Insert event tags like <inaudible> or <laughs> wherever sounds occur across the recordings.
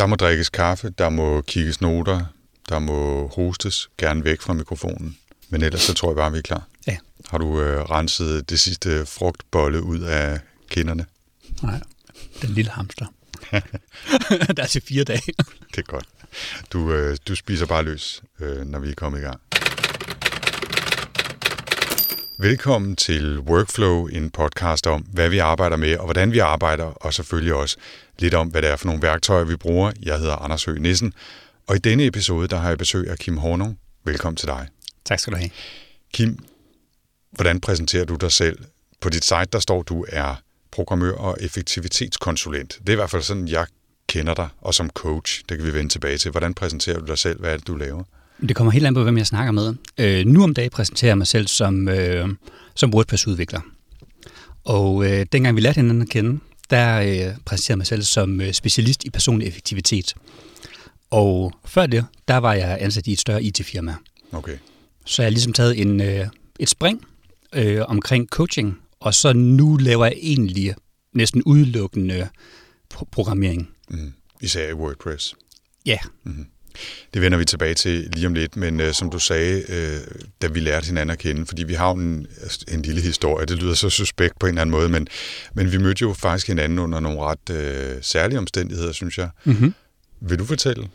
Der må drikkes kaffe, der må kigges noter, der må hostes, gerne væk fra mikrofonen. Men ellers så tror jeg bare, vi er klar. Ja. Har du øh, renset det sidste frugtbolle ud af kinderne? Nej, den lille hamster. <laughs> der er til fire dage. Det er godt. Du, øh, du spiser bare løs, øh, når vi er kommet i gang. Velkommen til Workflow, en podcast om, hvad vi arbejder med og hvordan vi arbejder, og selvfølgelig også lidt om, hvad det er for nogle værktøjer, vi bruger. Jeg hedder Anders Høgh Nissen, og i denne episode, der har jeg besøg af Kim Hornung. Velkommen til dig. Tak skal du have. Kim, hvordan præsenterer du dig selv? På dit site, der står du er programmør og effektivitetskonsulent. Det er i hvert fald sådan, jeg kender dig, og som coach, det kan vi vende tilbage til. Hvordan præsenterer du dig selv? Hvad er det, du laver? Det kommer helt an på, hvem jeg snakker med. Øh, nu om dagen præsenterer jeg mig selv som, øh, som WordPress-udvikler. Og øh, dengang vi lærte hinanden at kende, der øh, præsenterede mig selv som øh, specialist i personlig effektivitet. Og før det, der var jeg ansat i et større IT-firma. Okay. Så jeg har ligesom taget en, øh, et spring øh, omkring coaching, og så nu laver jeg egentlig næsten udelukkende pro- programmering. Mm. Især i WordPress. Ja, Mm-hmm. Det vender vi tilbage til lige om lidt, men øh, som du sagde, øh, da vi lærte hinanden at kende, fordi vi har jo en, en lille historie, det lyder så suspekt på en eller anden måde, men, men vi mødte jo faktisk hinanden under nogle ret øh, særlige omstændigheder, synes jeg. mm-hmm. Vil du fortælle,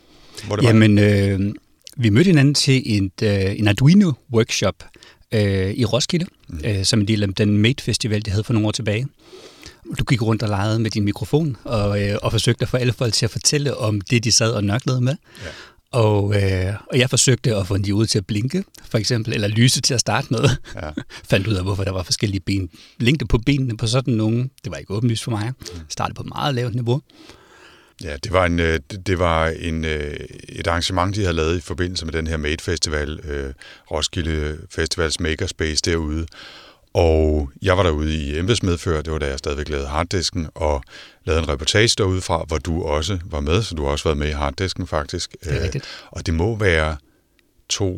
hvor det var? Jamen, øh, vi mødte hinanden til et, øh, en Arduino-workshop øh, i Roskilde, mm. øh, som en del af den Mate-festival, de havde for nogle år tilbage. Du gik rundt og legede med din mikrofon og, øh, og forsøgte at få alle folk til at fortælle om det, de sad og nøklede med. Ja. Og, øh, og jeg forsøgte at få de ud til at blinke, for eksempel, eller lyse til at starte med. Ja. <laughs> Fandt ud af, hvorfor der var forskellige ben. Længde på benene på sådan nogle, det var ikke åbenlyst for mig. Startede på meget lavt niveau. Ja, det var, en, øh, det det var en, øh, et arrangement, de havde lavet i forbindelse med den her Made Festival, øh, Roskilde Festivals Makerspace derude. Og jeg var derude i embedsmedfør, det var da jeg stadigvæk lavede harddisken, og lavede en reportage derude fra, hvor du også var med, så du har også været med i harddisken faktisk. Det er Øh, rigtigt. Og det må være to,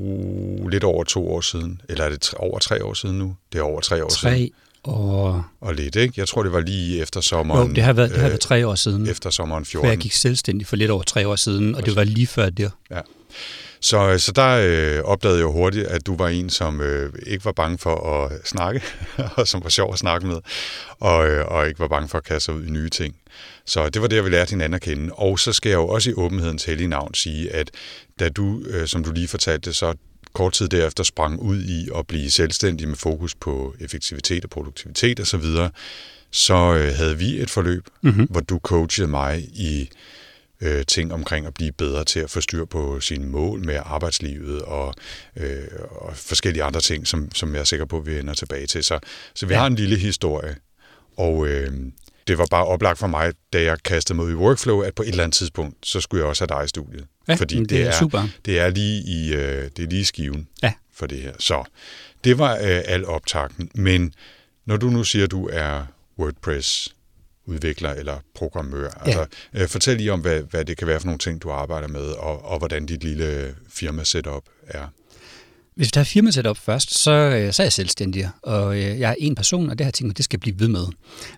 lidt over to år siden, eller er det tre, over tre år siden nu? Det er over tre år siden. Tre og... Og lidt, ikke? Jeg tror, det var lige efter sommeren. Jo, det har været, det har øh, været tre år siden. Efter sommeren 14. For jeg gik selvstændig for lidt over tre år siden, og det var lige før det. Så, så der øh, opdagede jeg hurtigt, at du var en, som øh, ikke var bange for at snakke, <laughs> og som var sjov at snakke med, og, øh, og ikke var bange for at kaste sig ud i nye ting. Så det var det, jeg ville lære hinanden at kende. Og så skal jeg jo også i åbenhedens hellige navn sige, at da du, øh, som du lige fortalte, så kort tid derefter sprang ud i at blive selvstændig med fokus på effektivitet og produktivitet osv., så, så øh, havde vi et forløb, Mm-hmm. hvor du coachede mig i øh, ting omkring at blive bedre til at få styr på sine mål med arbejdslivet og, øh, og forskellige andre ting, som, som jeg er sikker på, at vi ender tilbage til. Så, så vi Ja. har en lille historie, og øh, det var bare oplagt for mig, da jeg kastede mig ud i workflow, at på et eller andet tidspunkt, så skulle jeg også have dig i studiet. Ja, Fordi men det er super. Det er lige i, øh, det er lige i skiven Ja. for det her. Så det var øh, al optakten. Men når du nu siger, at du er WordPress udvikler eller programmør. Ja. Altså, øh, fortæl lige om, hvad, hvad det kan være for nogle ting, du arbejder med, og, og hvordan dit lille firma setup er. Hvis vi tager firma setup først, så, øh, så er jeg selvstændig, og øh, jeg er en person, og det har jeg tænkt mig, det skal blive ved med.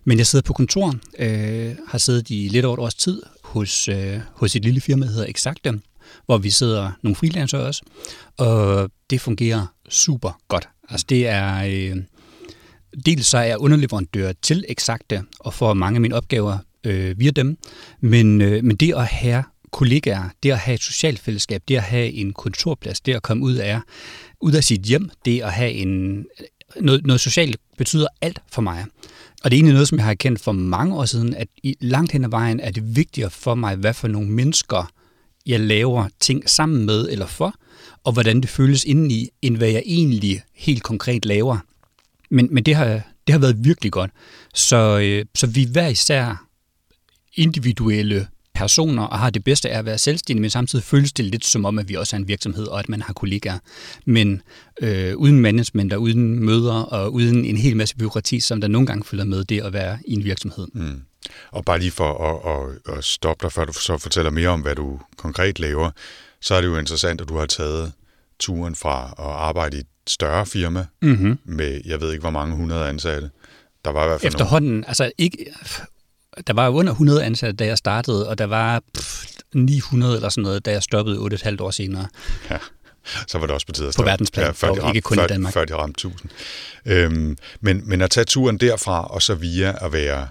Men jeg sidder på kontor, øh, har siddet i lidt over et års tid hos, øh, hos et lille firma, der hedder Exacte, hvor vi sidder nogle freelancer også, og det fungerer super godt. Altså det er... Øh, dels så er jeg underleverandør til Exakte og får mange af mine opgaver øh, via dem, men, øh, men det at have kollegaer, det at have et socialt fællesskab, det at have en kontorplads, det at komme ud af, ud af sit hjem, det at have en, noget, noget socialt betyder alt for mig. Og det er egentlig noget, som jeg har kendt for mange år siden, at i langt hen ad vejen er det vigtigere for mig, hvad for nogle mennesker jeg laver ting sammen med eller for, og hvordan det føles indeni, end hvad jeg egentlig helt konkret laver. Men, men det, har, det har været virkelig godt. Så, øh, så vi hver især individuelle personer og har det bedste af at være selvstændige, men samtidig føles det lidt som om, at vi også er en virksomhed, og at man har kollegaer. Men øh, uden management og uden møder og uden en hel masse byråkrati, som der nogle gange følger med det at være i en virksomhed. Mm. Og bare lige for at, at, at stoppe dig, før du så fortæller mere om, hvad du konkret laver, så er det jo interessant, at du har taget turen fra at arbejde i større firma Mm-hmm. med, jeg ved ikke, hvor mange hundrede ansatte. Der var i hvert fald Efterhånden, altså ikke, der var under 100 ansatte, da jeg startede, og der var pff, 900 eller sådan noget, da jeg stoppede 8,5 år senere. Ja, så var det også på tide at På verdensplan, ja, før de ramte, ikke kun i før, Danmark. Før de ramte 1000. Øhm, men, men at tage turen derfra, og så via at være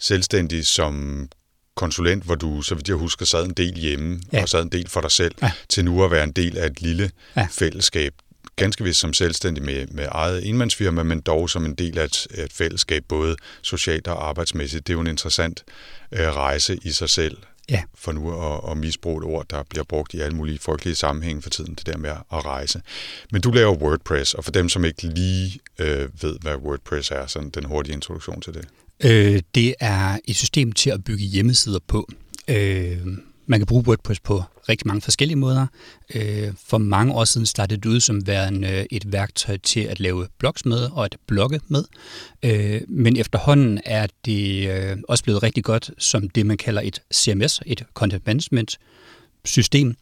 selvstændig som konsulent, hvor du, så vidt jeg husker, sad en del hjemme, Ja. og sad en del for dig selv, Ja. til nu at være en del af et lille ja. fællesskab, ganske vist som selvstændig med, med eget enmandsfirma, men dog som en del af et, et fællesskab, både socialt og arbejdsmæssigt. Det er jo en interessant øh, rejse i sig selv, Ja. for nu at, at misbruge et ord, der bliver brugt i alle mulige folkelige sammenhænge for tiden, det der med at rejse. Men du laver WordPress, og for dem, som ikke lige øh, ved, hvad WordPress er, sådan den hurtige introduktion til det. Øh, det er et system til at bygge hjemmesider på. Øh, man kan bruge WordPress på rigtig mange forskellige måder. Øh, for mange år siden startede det ud som værende øh, et værktøj til at lave blogs med og at blogge med. Øh, men efterhånden er det øh, også blevet rigtig godt som det, man kalder et CMS, et Content Management system.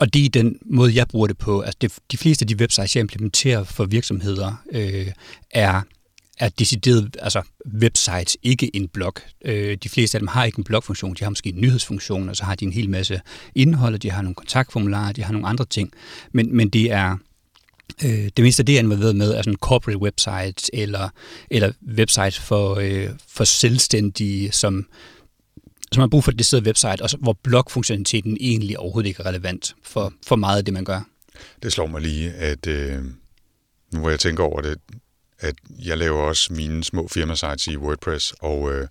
Og det er den måde, jeg bruger det på. Altså det, de fleste af de websites, jeg implementerer for virksomheder, øh, er er decideret altså websites, ikke en blog. Øh, de fleste af dem har ikke en blogfunktion, de har måske en nyhedsfunktion, og så har de en hel masse indhold, og de har nogle kontaktformularer, de har nogle andre ting. Men, men det er øh, det meste af det, jeg er involveret med, er sådan corporate websites, eller, eller websites for, øh, for selvstændige, som, som har brug for et decideret website, og så, hvor blogfunktionaliteten egentlig overhovedet ikke er relevant for, for meget af det, man gør. Det slår mig lige, at øh, nu hvor jeg tænker over det, at jeg laver også mine små firmasites i WordPress, og øh,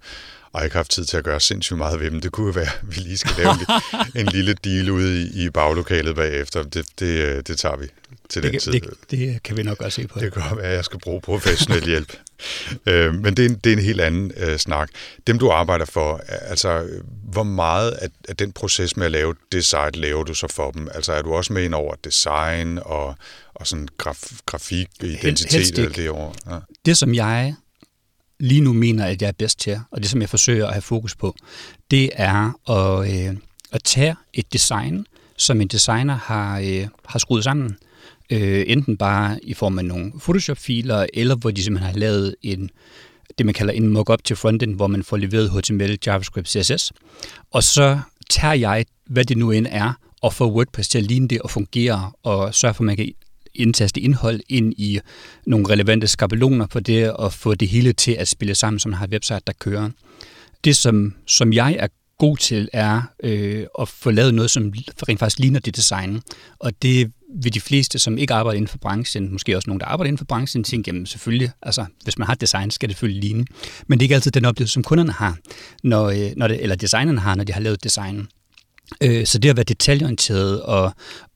og jeg har ikke haft tid til at gøre sindssygt meget ved dem. Det kunne jo være, at vi lige skal lave en, en lille deal ude i, i baglokalet bagefter. Det, det, øh, det tager vi til den Det, tid. det, det kan vi nok også se på. Det kan godt være, at jeg skal bruge professionel hjælp. <laughs> øh, men det er, en, det er en helt anden øh, snak. Dem, du arbejder for, altså, hvor meget af, af den proces med at lave det site, laver du så for dem? Altså, er du også med ind over design og, og sådan graf, grafik, identitet eller det over? Ja. det, som jeg lige nu mener, at jeg er bedst til, og det, som jeg forsøger at have fokus på, det er at, øh, at tage et design, som en designer har, øh, har skruet sammen, øh, enten bare i form af nogle Photoshop-filer, eller hvor de simpelthen har lavet en, det, man kalder en mockup til frontend, hvor man får leveret HTML, JavaScript, CSS. Og så tager jeg, hvad det nu end er, og får WordPress til at ligne det og fungere, og sørge for, at man kan indtaste indhold ind i nogle relevante skabeloner på det, og få det hele til at spille sammen, som har et website, der kører. Det, som, som jeg er god til, er øh, at få lavet noget, som rent faktisk ligner det design. Og det vil de fleste, som ikke arbejder inden for branchen, måske også nogen, der arbejder inden for branchen, tænke, jamen selvfølgelig, altså hvis man har et design, skal det selvfølgelig ligne. Men det er ikke altid den oplevelse, som kunderne har, når, øh, når det, eller designerne har, når de har lavet design. Øh, så det at være detaljeorienteret og,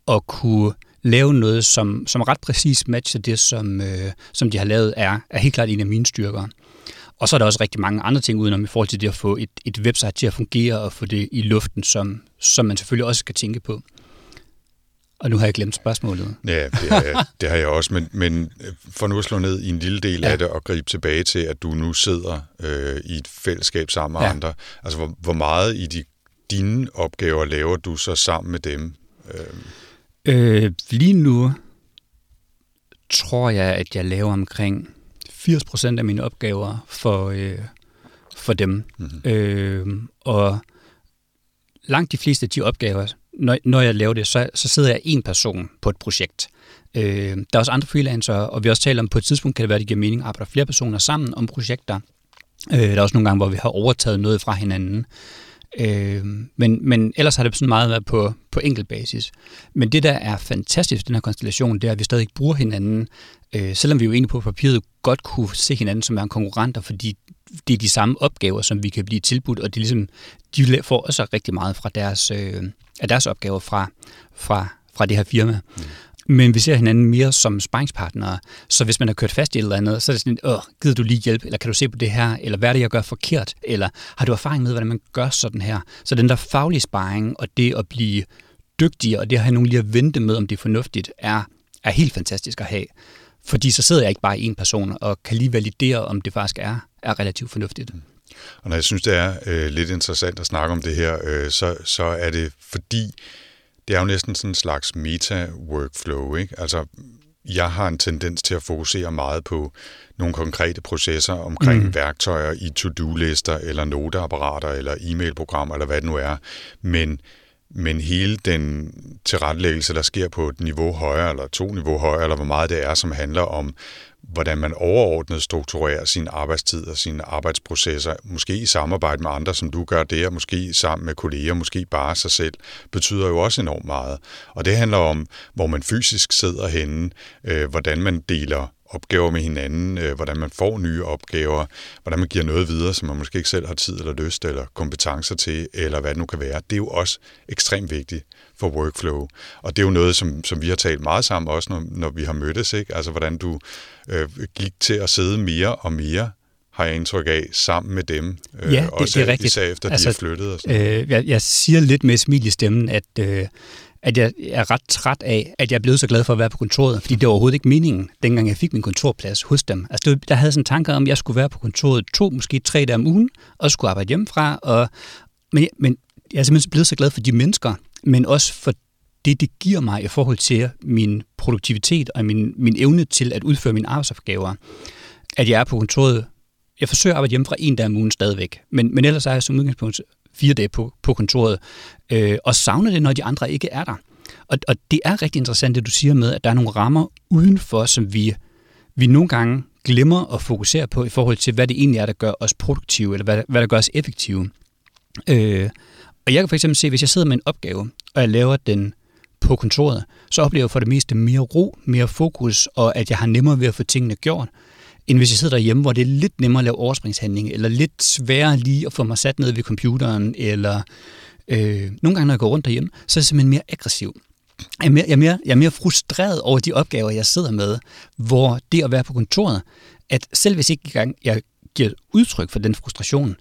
og kunne lave noget, som, som ret præcis matcher det, som, øh, som de har lavet, er, er helt klart en af mine styrker. Og så er der også rigtig mange andre ting udenom i forhold til det at få et, et website til at fungere og få det i luften, som, som man selvfølgelig også skal tænke på. Og nu har jeg glemt spørgsmålet. Ja, det, er, det har jeg også, men, men for nu at slå ned i en lille del ja. af det og gribe tilbage til, at du nu sidder øh, i et fællesskab sammen med ja. andre. Altså, hvor, hvor meget i de, dine opgaver laver du så sammen med dem? Øh, Øh, lige nu tror jeg, at jeg laver omkring 80% af mine opgaver for, øh, for dem. mm-hmm. Øh, og langt de fleste af de opgaver, når, når jeg laver det, så, så sidder jeg en person på et projekt. Øh, der er også andre freelancere, og vi har også talt om, på et tidspunkt kan det være, at det giver mening at arbejde flere personer sammen om projekter. Øh, der er også nogle gange, hvor vi har overtaget noget fra hinanden. Øh, men, men ellers har det sådan meget været på, på enkelt basis. Men det, der er fantastisk den her konstellation, det er, at vi stadig bruger hinanden, øh, selvom vi jo egentlig på papiret godt kunne se hinanden som en konkurrenter, fordi det er de samme opgaver, som vi kan blive tilbudt, og det er ligesom, de får også rigtig meget fra deres, øh, af deres opgaver fra, fra, fra det her firma. Mm. Men vi ser hinanden mere som sparringspartnere, så hvis man har kørt fast i et eller andet, så er det sådan, åh, gider du lige hjælp, eller kan du se på det her, eller hvad er det, jeg gør forkert, eller har du erfaring med, hvordan man gør sådan her? Så den der faglige sparring, og det at blive dygtigere, og det at have nogen lige at vente med, om det er fornuftigt, er, er helt fantastisk at have. Fordi så sidder jeg ikke bare i en person, og kan lige validere, om det faktisk er, er relativt fornuftigt. Og når jeg synes, det er øh, lidt interessant at snakke om det her, øh, så, så er det fordi, det er jo næsten sådan en slags meta-workflow. Ikke? Altså, jeg har en tendens til at fokusere meget på nogle konkrete processer omkring mm. værktøjer i to-do-lister, eller noteapparater, eller e-mailprogrammer, eller hvad det nu er. Men, men hele den tilrettelæggelse, der sker på et niveau højere, eller to niveau højere, eller hvor meget det er, som handler om, hvordan man overordnet strukturerer sin arbejdstid og sine arbejdsprocesser, måske i samarbejde med andre, som du gør det, og måske sammen med kolleger, måske bare sig selv, betyder jo også enormt meget. Og det handler om, hvor man fysisk sidder henne, øh, hvordan man deler opgaver med hinanden, øh, hvordan man får nye opgaver, hvordan man giver noget videre, som man måske ikke selv har tid eller lyst eller kompetencer til, eller hvad det nu kan være. Det er jo også ekstremt vigtigt for workflow. Og det er jo noget, som, som vi har talt meget sammen, også når, når vi har mødtes, ikke? altså hvordan du øh, gik til at sidde mere og mere har jeg indtryk af, sammen med dem. Øh, ja, det, også det er rigtigt. Især efter, altså, de er flyttet. Og sådan. Øh, jeg, jeg siger lidt med smil i stemmen, at, øh, at jeg er ret træt af, at jeg er blevet så glad for at være på kontoret, fordi det var overhovedet ikke meningen, dengang jeg fik min kontorplads hos dem. Altså, det, der havde sådan en tanke om, at jeg skulle være på kontoret to, måske tre dage om ugen, og skulle arbejde hjemmefra. Og, men, men jeg er simpelthen blevet så glad for de mennesker, men også for det, det giver mig i forhold til min produktivitet og min, min evne til at udføre mine arbejdsopgaver, at jeg er på kontoret. Jeg forsøger at arbejde hjemme fra en dag om ugen stadigvæk, men, men ellers er jeg som udgangspunkt fire dage på, på kontoret, øh, og savner det, når de andre ikke er der. Og, og det er rigtig interessant, det du siger med, at der er nogle rammer udenfor, som vi, vi nogle gange glemmer at fokusere på i forhold til, hvad det egentlig er, der gør os produktive, eller hvad, hvad der gør os effektive. Øh, og jeg kan for eksempel se, hvis jeg sidder med en opgave, og jeg laver den på kontoret, så oplever jeg for det meste mere ro, mere fokus, og at jeg har nemmere ved at få tingene gjort, end hvis jeg sidder derhjemme, hvor det er lidt nemmere at lave overspringshandling, eller lidt sværere lige at få mig sat ned ved computeren, eller øh, nogle gange, når jeg går rundt derhjemme, så er jeg simpelthen mere aggressiv. Jeg er mere, jeg, er mere, jeg er mere frustreret over de opgaver, jeg sidder med, hvor det at være på kontoret, at selv hvis ikke jeg giver udtryk for den frustration,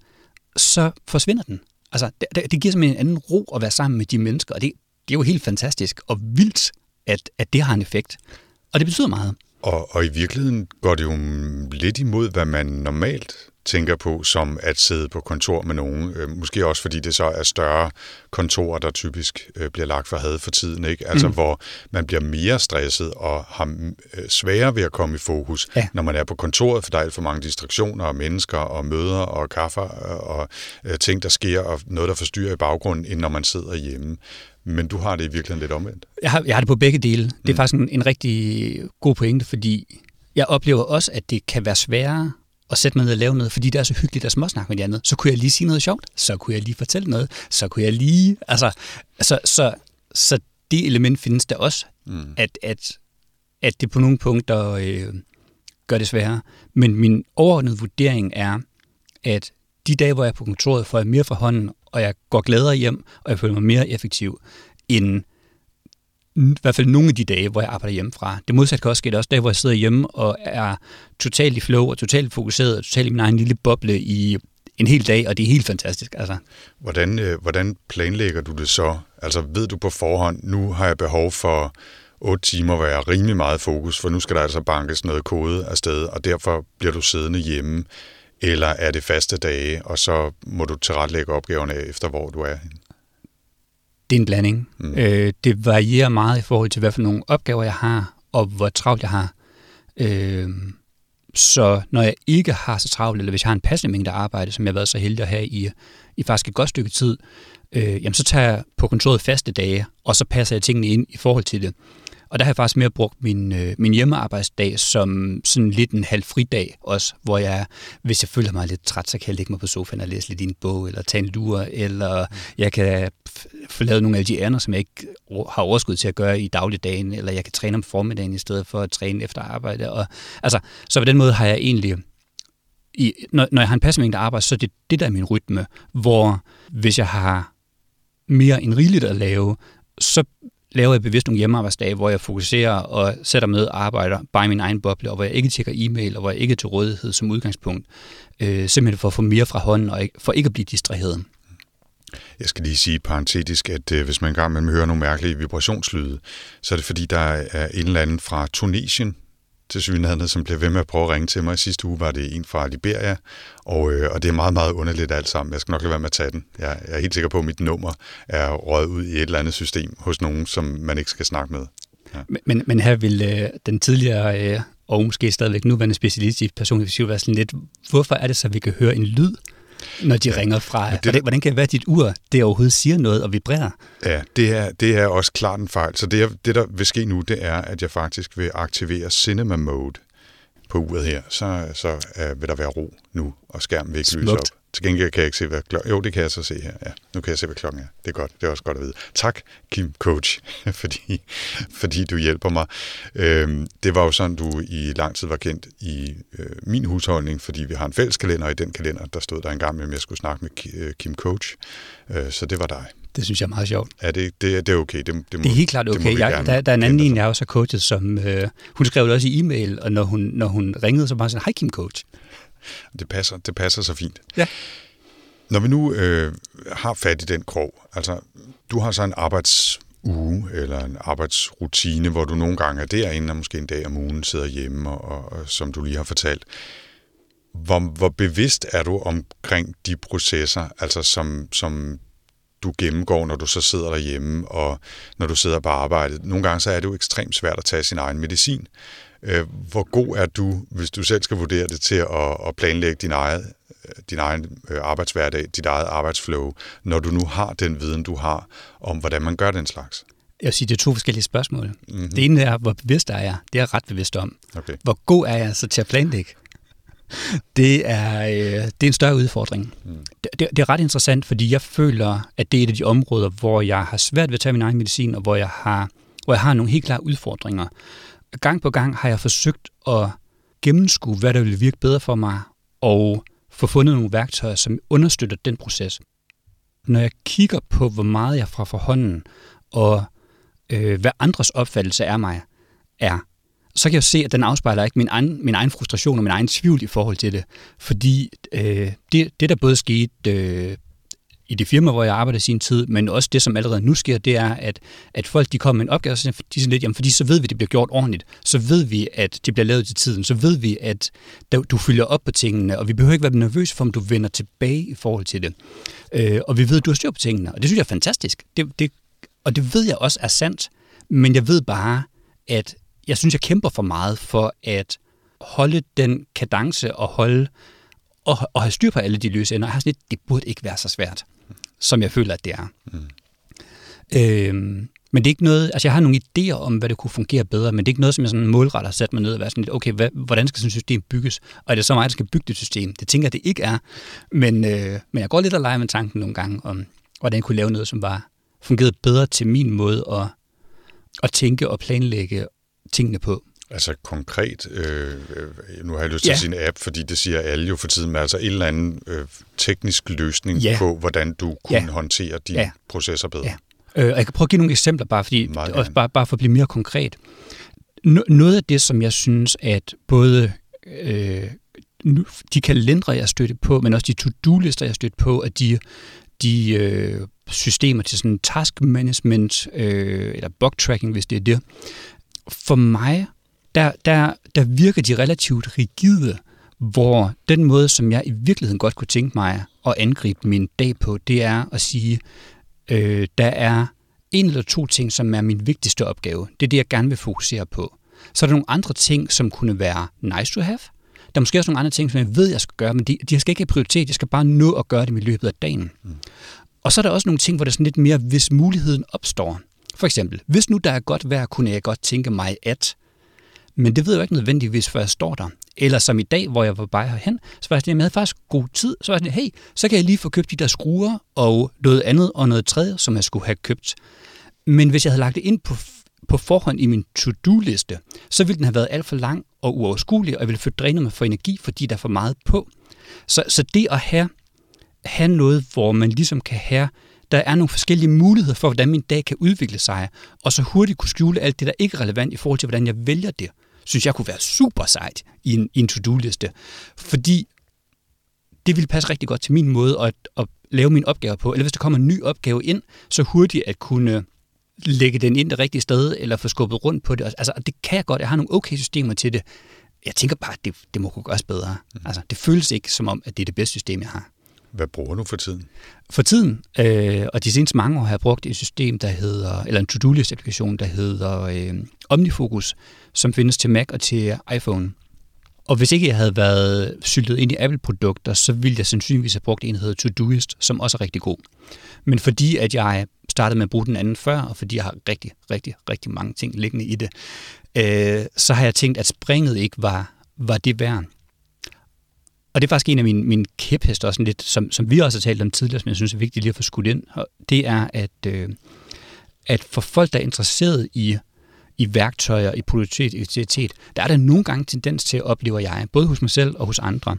så forsvinder den. Altså, det, det giver simpelthen en anden ro at være sammen med de mennesker, og det, det er jo helt fantastisk og vildt, at, at det har en effekt. Og det betyder meget. Og, og i virkeligheden går det jo lidt imod, hvad man normalt tænker på som at sidde på kontor med nogen. Øh, måske også fordi det så er større kontorer, der typisk øh, bliver lagt for had for tiden. Ikke? Altså mm. hvor man bliver mere stresset og har øh, sværere ved at komme i fokus, ja. når man er på kontoret, for der er alt for mange distraktioner og mennesker og møder og kaffer og ting, der sker og noget, der forstyrrer i baggrunden, end når man sidder hjemme. Men du har det i virkeligheden lidt omvendt. Jeg har, jeg har det på begge dele. Det er mm. faktisk en, en rigtig god pointe, fordi jeg oplever også, at det kan være sværere at sætte mig ned og lave noget, fordi det er så hyggeligt at småsnakke med de andre. Så kunne jeg lige sige noget sjovt, så kunne jeg lige fortælle noget, så kunne jeg lige... Altså, så, så, så det element findes der også, mm. at, at, at det på nogle punkter øh, gør det sværere. Men min overordnede vurdering er, at de dage, hvor jeg er på kontoret, får jeg mere fra hånden, og jeg går gladere hjem, og jeg føler mig mere effektiv, end i hvert fald nogle af de dage, hvor jeg arbejder hjemmefra. Det modsatte kan også ske, Det er også dage, hvor jeg sidder hjemme og er totalt i flow og totalt fokuseret og totalt i min egen lille boble i en hel dag, og det er helt fantastisk. Altså. Hvordan, øh, hvordan planlægger du det så? Altså ved du på forhånd, nu har jeg behov for 8 timer, hvor jeg har rimelig meget fokus, for nu skal der altså bankes noget kode afsted, og derfor bliver du siddende hjemme. Eller er det faste dage, og så må du tilrettelægge opgaverne efter, hvor du er Det er en blanding. Mm. Øh, det varierer meget i forhold til, hvad for nogle opgaver jeg har, og hvor travlt jeg har. Øh, så når jeg ikke har så travlt, eller hvis jeg har en passende mængde arbejde, som jeg har været så heldig at have i, i faktisk et godt stykke tid, øh, jamen så tager jeg på kontoret faste dage, og så passer jeg tingene ind i forhold til det. Og der har jeg faktisk mere brugt min, øh, min hjemmearbejdsdag som sådan lidt en halv fridag også, hvor jeg, hvis jeg føler mig lidt træt, så kan jeg lægge mig på sofaen og læse lidt i en bog, eller tage en lur, eller jeg kan få lavet nogle af de andre, som jeg ikke har overskud til at gøre i dagligdagen, eller jeg kan træne om formiddagen i stedet for at træne efter arbejde. Og, altså, så på den måde har jeg egentlig i, når, når jeg har en passe mængde arbejde, så er det det, der er min rytme, hvor hvis jeg har mere end rigeligt at lave, så laver jeg bevidst nogle hjemmearbejdsdage, hvor jeg fokuserer og sætter med og arbejder bare i min egen boble, og hvor jeg ikke tjekker e-mail, og hvor jeg ikke er til rådighed som udgangspunkt. Øh, simpelthen for at få mere fra hånden, og for ikke at blive distraheret. Jeg skal lige sige parentetisk, at øh, hvis man engang imellem hører nogle mærkelige vibrationslyde, så er det fordi, der er en eller anden fra Tunesien, til synligheden, som blev ved med at prøve at ringe til mig. Sidste uge var det en fra Liberia, og, øh, og det er meget, meget underligt alt sammen. Jeg skal nok lade være med at tage den. Jeg, jeg er helt sikker på, at mit nummer er røget ud i et eller andet system hos nogen, som man ikke skal snakke med. Ja. Men, men her vil øh, den tidligere øh, og måske stadigvæk nuværende specialist i personlig være sådan lidt, hvorfor er det så, at vi kan høre en lyd, når de ja, ringer fra? Det, hvordan, hvordan kan det være, at dit ur det overhovedet siger noget og vibrerer? Ja, det er, det er også klart en fejl. Så det, det, der vil ske nu, det er, at jeg faktisk vil aktivere Cinema Mode på uret her. Så, så uh, vil der være ro nu, og skærmen vil ikke lyse op. Til gengæld kan jeg ikke se, hvad klokken Jo, det kan jeg så se her. Ja, nu kan jeg se, hvad klokken er. Det er godt. Det er også godt at vide. Tak, Kim Coach, <laughs> fordi, fordi du hjælper mig. Øhm, det var jo sådan, du i lang tid var kendt i øh, min husholdning, fordi vi har en fælles kalender, og i den kalender, der stod der en gang med, at jeg skulle snakke med øh, Kim Coach. Øh, så det var dig. Det synes jeg er meget sjovt. Ja, det, det, det er okay. Det, det, må, det er helt klart okay. Jeg, der, der er en anden en, jeg også har coachet, som øh, hun skrev det også i e-mail, og når hun, når hun ringede, så var sådan, hej Kim Coach. Det passer, det passer så fint. Ja. Når vi nu øh, har fat i den krog, altså du har så en arbejdsuge eller en arbejdsrutine, hvor du nogle gange er derinde, og måske en dag om ugen sidder hjemme, og, og, og som du lige har fortalt. Hvor, hvor bevidst er du omkring de processer, altså som, som du gennemgår, når du så sidder derhjemme, og når du sidder på arbejdet. Nogle gange så er det jo ekstremt svært at tage sin egen medicin. Øh, hvor god er du, hvis du selv skal vurdere det, til at, at planlægge din, eget, din egen øh, arbejdshverdag, dit eget arbejdsflow, når du nu har den viden, du har om, hvordan man gør den slags? Jeg vil sige, det er to forskellige spørgsmål. Mm-hmm. Det ene er, hvor bevidst er jeg? Det er jeg ret bevidst om. Okay. Hvor god er jeg så til at planlægge? Det er, øh, det er en større udfordring. Mm. Det, det, det er ret interessant, fordi jeg føler, at det er et af de områder, hvor jeg har svært ved at tage min egen medicin, og hvor jeg har, hvor jeg har nogle helt klare udfordringer gang på gang har jeg forsøgt at gennemskue, hvad der vil virke bedre for mig, og få fundet nogle værktøjer, som understøtter den proces. Når jeg kigger på, hvor meget jeg fra forhånden, og øh, hvad andres opfattelse af mig er, så kan jeg se, at den afspejler ikke min egen, min egen frustration og min egen tvivl i forhold til det. Fordi øh, det, det, der både skete øh, i det firma, hvor jeg arbejdede i sin tid, men også det, som allerede nu sker, det er, at, at folk de kommer med en opgave, og så de sådan lidt, jamen, fordi så ved vi, at det bliver gjort ordentligt, så ved vi, at det bliver lavet til tiden, så ved vi, at du følger op på tingene, og vi behøver ikke være nervøse for, om du vender tilbage i forhold til det. Øh, og vi ved, at du har styr på tingene, og det synes jeg er fantastisk. Det, det, og det ved jeg også er sandt, men jeg ved bare, at jeg synes, jeg kæmper for meget for at holde den kadence og holde og, og have styr på alle de løse ender. Jeg har sådan lidt, det burde ikke være så svært som jeg føler, at det er. Mm. Øhm, men det er ikke noget, altså jeg har nogle idéer om, hvad det kunne fungere bedre, men det er ikke noget, som jeg sådan målrettet har sat mig ned og været sådan lidt, okay, hvad, hvordan skal sådan et system bygges? Og er det så mig, der skal bygge det system? Det tænker jeg, det ikke er. Men, øh, men jeg går lidt og leger med tanken nogle gange om, hvordan jeg kunne lave noget, som var fungeret bedre til min måde at, at tænke og planlægge tingene på. Altså konkret, øh, nu har jeg lyst til ja. at sige en app, fordi det siger alle jo for tiden, men altså en eller anden øh, teknisk løsning ja. på, hvordan du kunne ja. håndtere dine ja. processer bedre. Ja. Øh, jeg kan prøve at give nogle eksempler, bare, fordi, også bare, bare for at blive mere konkret. No, noget af det, som jeg synes, at både øh, de kalendere, jeg støtte på, men også de to-do-lister, jeg støtte på, at de, de øh, systemer til sådan task management, øh, eller bug tracking, hvis det er det, for mig der, der, der virker de relativt rigide, hvor den måde, som jeg i virkeligheden godt kunne tænke mig at angribe min dag på, det er at sige, øh, der er en eller to ting, som er min vigtigste opgave. Det er det, jeg gerne vil fokusere på. Så er der nogle andre ting, som kunne være nice to have. Der er måske også nogle andre ting, som jeg ved, jeg skal gøre, men de, de skal ikke have prioritet. Jeg skal bare nå at gøre dem i løbet af dagen. Mm. Og så er der også nogle ting, hvor der er sådan lidt mere, hvis muligheden opstår. For eksempel, hvis nu der er godt vejr, kunne jeg godt tænke mig at men det ved jeg jo ikke nødvendigvis, før jeg står der. Eller som i dag, hvor jeg var bare herhen, så var jeg sådan, jeg havde faktisk god tid. Så var jeg sådan, hey, så kan jeg lige få købt de der skruer og noget andet og noget tredje, som jeg skulle have købt. Men hvis jeg havde lagt det ind på, på forhånd i min to-do-liste, så ville den have været alt for lang og uoverskuelig, og jeg ville få drænet mig for energi, fordi der er for meget på. Så, så det at have, have noget, hvor man ligesom kan have der er nogle forskellige muligheder for, hvordan min dag kan udvikle sig, og så hurtigt kunne skjule alt det, der ikke er relevant i forhold til, hvordan jeg vælger det synes jeg kunne være super sejt i en, i en to-do-liste. Fordi det ville passe rigtig godt til min måde at, at lave min opgave på. Eller hvis der kommer en ny opgave ind, så hurtigt at kunne lægge den ind det rigtige sted, eller få skubbet rundt på det. Altså, det kan jeg godt. Jeg har nogle okay systemer til det. Jeg tænker bare, at det, det må kunne gøres bedre. Mm. Altså, det føles ikke som om, at det er det bedste system, jeg har. Hvad bruger du for tiden? For tiden, øh, og de seneste mange år har jeg brugt et system, der hedder, eller en to-do-list-applikation, der hedder øh, OmniFocus, som findes til Mac og til iPhone. Og hvis ikke jeg havde været syltet ind i Apple-produkter, så ville jeg sandsynligvis have brugt en, der hedder Todoist, som også er rigtig god. Men fordi at jeg startede med at bruge den anden før, og fordi jeg har rigtig, rigtig, rigtig mange ting liggende i det, øh, så har jeg tænkt, at springet ikke var, var det værd. Og det er faktisk en af mine, mine kæphester, også lidt, som, som vi også har talt om tidligere, som jeg synes er vigtigt lige at få skudt ind. Og det er, at, øh, at for folk, der er interesseret i, i værktøjer, i produktivitet, der er der nogle gange tendens til, oplever jeg, både hos mig selv og hos andre,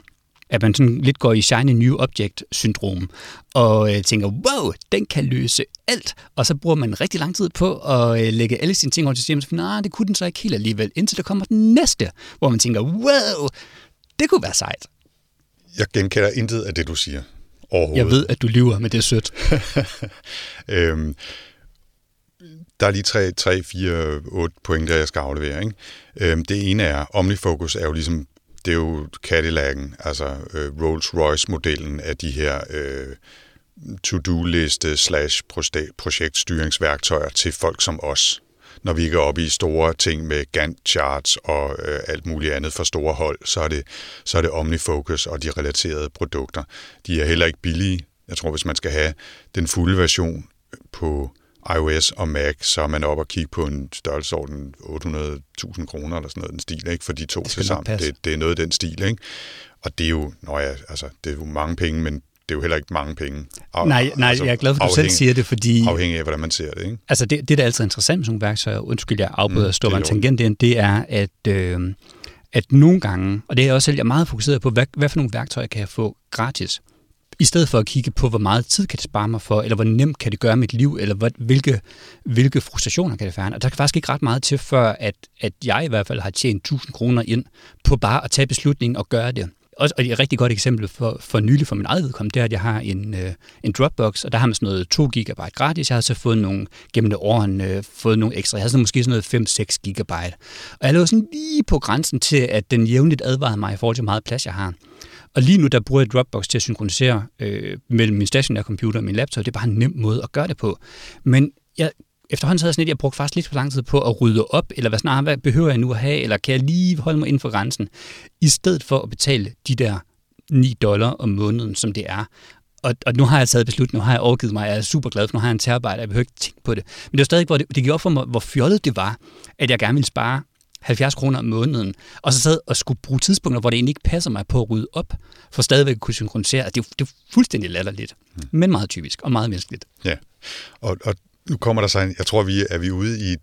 at man sådan lidt går i shiny new object-syndrom, og øh, tænker, wow, den kan løse alt, og så bruger man rigtig lang tid på at øh, lægge alle sine ting over til systemet, og så finder, nah, det kunne den så ikke helt alligevel, indtil der kommer den næste, hvor man tænker, wow, det kunne være sejt. Jeg genkender intet af det, du siger. Jeg ved, at du lyver, men det er sødt. <laughs> øhm, der er lige 3, 3 4, 8 pointer, jeg skal aflevere. Ikke? Øhm, det ene er, OmniFocus er jo ligesom, det er jo Cadillac'en, altså øh, Rolls-Royce-modellen af de her øh, to-do-liste slash projektstyringsværktøjer til folk som os når vi ikke er oppe i store ting med Gantt-charts og øh, alt muligt andet for store hold, så er, det, så er det OmniFocus og de relaterede produkter. De er heller ikke billige. Jeg tror, hvis man skal have den fulde version på iOS og Mac, så er man oppe og kigge på en størrelsesorden 800.000 kroner eller sådan noget den stil, ikke? for de to til sammen. Det, det er noget af den stil. Ikke? Og det er jo, når jeg, altså, det er jo mange penge, men det er jo heller ikke mange penge. Af, nej, nej altså, jeg er glad for, at du selv siger det, fordi... Afhængig af, hvordan man ser det, ikke? Altså, det, det der er altid interessant med sådan nogle værktøjer, undskyld, jeg afbryder mm, at stå en tangent ind, det er, at, øh, at nogle gange, og det er jeg også selv jeg er meget fokuseret på, hvad, hvad for nogle værktøjer kan jeg få gratis? I stedet for at kigge på, hvor meget tid kan det spare mig for, eller hvor nemt kan det gøre mit liv, eller hvad, hvilke, hvilke frustrationer kan det fjerne. Og der kan faktisk ikke ret meget til, før at, at jeg i hvert fald har tjent 1000 kroner ind på bare at tage beslutningen og gøre det også, og et rigtig godt eksempel for, for nylig for min eget vedkommende, det er, at jeg har en, øh, en Dropbox, og der har man sådan noget 2 GB gratis. Jeg har så fået nogle, gennem det årene, øh, fået nogle ekstra. Jeg har sådan måske sådan noget 5-6 GB. Og jeg lå sådan lige på grænsen til, at den jævnligt advarede mig i forhold til, hvor meget plads jeg har. Og lige nu, der bruger jeg Dropbox til at synkronisere øh, mellem min stationære computer og min laptop. Det er bare en nem måde at gøre det på. Men jeg efterhånden så havde jeg sådan lidt, jeg brugte faktisk lidt for lang tid på at rydde op, eller hvad, sådan, ah, hvad behøver jeg nu at have, eller kan jeg lige holde mig inden for grænsen, i stedet for at betale de der 9 dollar om måneden, som det er. Og, og nu har jeg taget beslutning, nu har jeg overgivet mig, jeg er super glad for, nu har jeg en terabyte, jeg behøver ikke tænke på det. Men det var stadig, hvor det, det gik op for mig, hvor fjollet det var, at jeg gerne ville spare 70 kroner om måneden, og så sad og skulle bruge tidspunkter, hvor det egentlig ikke passer mig på at rydde op, for stadigvæk at kunne synkronisere. Det er, det er fuldstændig latterligt, mm. men meget typisk og meget menneskeligt. Ja, og, og nu kommer der så en, jeg tror, vi er vi ude i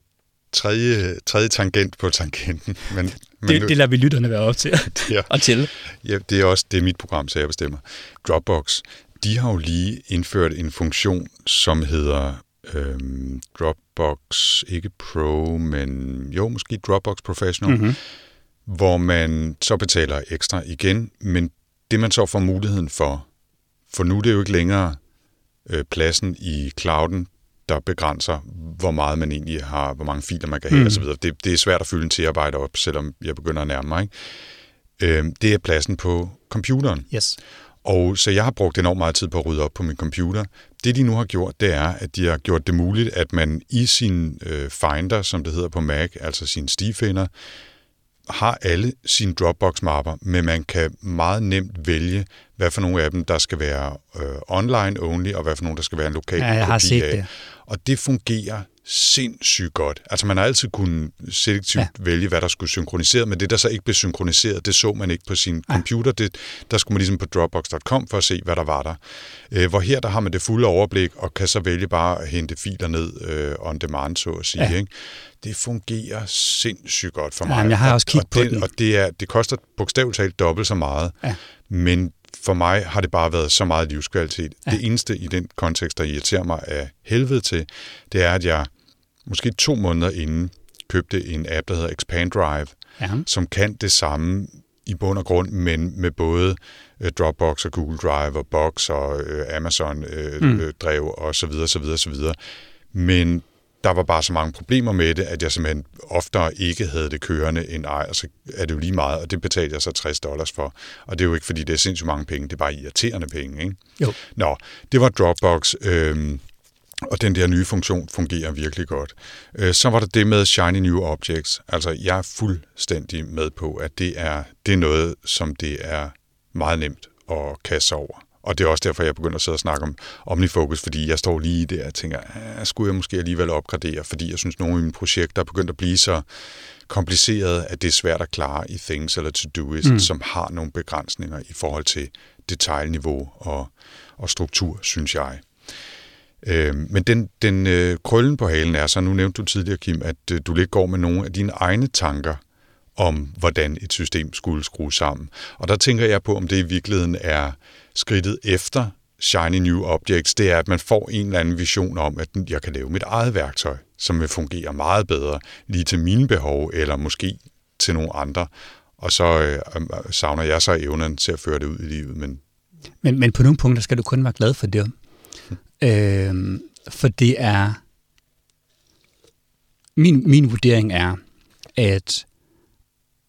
tredje, tredje tangent på tangenten. Men, men det, nu, det lader vi lytterne være op til <laughs> ja, og til. Ja, det er også det er mit program, så jeg bestemmer. Dropbox, de har jo lige indført en funktion, som hedder øhm, Dropbox, ikke Pro, men jo, måske Dropbox Professional, mm-hmm. hvor man så betaler ekstra igen, men det man så får muligheden for, for nu er det jo ikke længere øh, pladsen i clouden, der begrænser, hvor meget man egentlig har, hvor mange filer man kan have mm. osv. Det, det er svært at fylde en terabyte op, selvom jeg begynder at nærme mig. Ikke? Øh, det er pladsen på computeren. Yes. Og så jeg har brugt enormt meget tid på at rydde op på min computer. Det de nu har gjort, det er, at de har gjort det muligt, at man i sin øh, Finder, som det hedder på Mac, altså sin stifinder, har alle sine Dropbox-mapper, men man kan meget nemt vælge, hvad for nogle af dem, der skal være øh, online only, og hvad for nogle, der skal være en lokal ja, jeg har set af. Det. Og det fungerer sindssygt godt. Altså man har altid kunnet selektivt ja. vælge, hvad der skulle synkroniseret, men det, der så ikke blev synkroniseret, det så man ikke på sin ja. computer. Det, der skulle man ligesom på dropbox.com for at se, hvad der var der. Øh, hvor her, der har man det fulde overblik, og kan så vælge bare at hente filer ned øh, on demand, så at sige. Ja. Ikke? Det fungerer sindssygt godt for mig. Jeg har også kigget og, og på det, den. Og det, er, det koster bogstaveligt talt dobbelt så meget, ja. men for mig har det bare været så meget livskvalitet. Ja. Det eneste i den kontekst, der irriterer mig af helvede til, det er, at jeg måske to måneder inden købte en app, der hedder Expand Drive, ja. som kan det samme i bund og grund, men med både øh, Dropbox og Google Drive og Box og øh, Amazon øh, mm. drev og så videre, så videre, så videre. Men der var bare så mange problemer med det, at jeg simpelthen oftere ikke havde det kørende end ej, og så er det jo lige meget, og det betalte jeg så 60 dollars for. Og det er jo ikke, fordi det er sindssygt mange penge, det er bare irriterende penge, ikke? Jo. Nå, det var Dropbox, øh, og den der nye funktion fungerer virkelig godt. Øh, så var der det med Shiny New Objects. Altså, jeg er fuldstændig med på, at det er, det er noget, som det er meget nemt at kaste over. Og det er også derfor, jeg begynder at sidde og snakke om OmniFocus, fordi jeg står lige der og tænker, ah, skulle jeg måske alligevel opgradere, fordi jeg synes, nogle af mine projekter er begyndt at blive så kompliceret, at det er svært at klare i Things eller To-Doist, mm. som har nogle begrænsninger i forhold til detaljniveau og, og struktur, synes jeg. Øh, men den, den øh, krøllen på halen er så, nu nævnte du tidligere, Kim, at øh, du lidt går med nogle af dine egne tanker om, hvordan et system skulle skrues sammen. Og der tænker jeg på, om det i virkeligheden er skridtet efter Shiny New Objects, det er, at man får en eller anden vision om, at jeg kan lave mit eget værktøj, som vil fungere meget bedre lige til mine behov, eller måske til nogle andre. Og så øh, savner jeg så evnen til at føre det ud i livet. Men, men, men på nogle punkter skal du kun være glad for det. Hmm. Øh, for det er... Min, min vurdering er, at,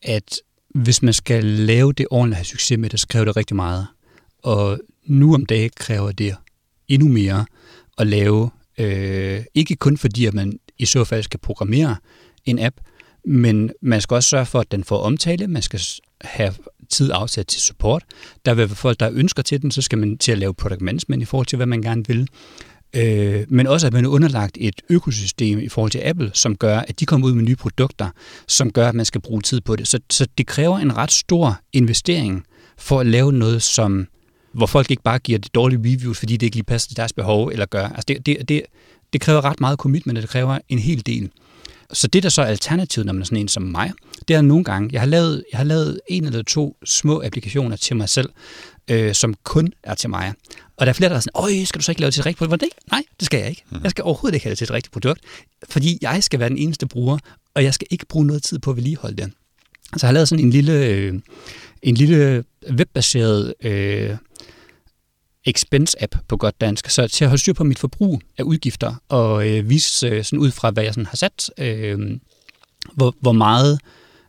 at hvis man skal lave det ordentligt og have succes med det, så kræver det rigtig meget. Og nu om dagen kræver det endnu mere at lave, øh, ikke kun fordi, at man i så fald skal programmere en app, men man skal også sørge for, at den får omtale, man skal have tid afsat til support. Der vil være folk, der ønsker til den, så skal man til at lave product management i forhold til, hvad man gerne vil. Øh, men også, at man er underlagt et økosystem i forhold til Apple, som gør, at de kommer ud med nye produkter, som gør, at man skal bruge tid på det. Så, så det kræver en ret stor investering for at lave noget, som hvor folk ikke bare giver det dårlige reviews, fordi det ikke lige passer til deres behov, eller gør. Altså det, det, det, det kræver ret meget commitment, og det kræver en hel del. Så det, der så er alternativet, når man er sådan en som mig, det er nogle gange, jeg har lavet, jeg har lavet en eller to små applikationer til mig selv, øh, som kun er til mig. Og der er flere, der er sådan, øj, skal du så ikke lave det til et rigtigt produkt? Nej, det skal jeg ikke. Mhm. Jeg skal overhovedet ikke have det til et rigtigt produkt, fordi jeg skal være den eneste bruger, og jeg skal ikke bruge noget tid på at vedligeholde det. Så jeg har lavet sådan en lille, øh, en lille webbaseret øh, expense-app på godt dansk, så til at holde styr på mit forbrug af udgifter og øh, vise øh, sådan ud fra, hvad jeg sådan har sat, øh, hvor, hvor meget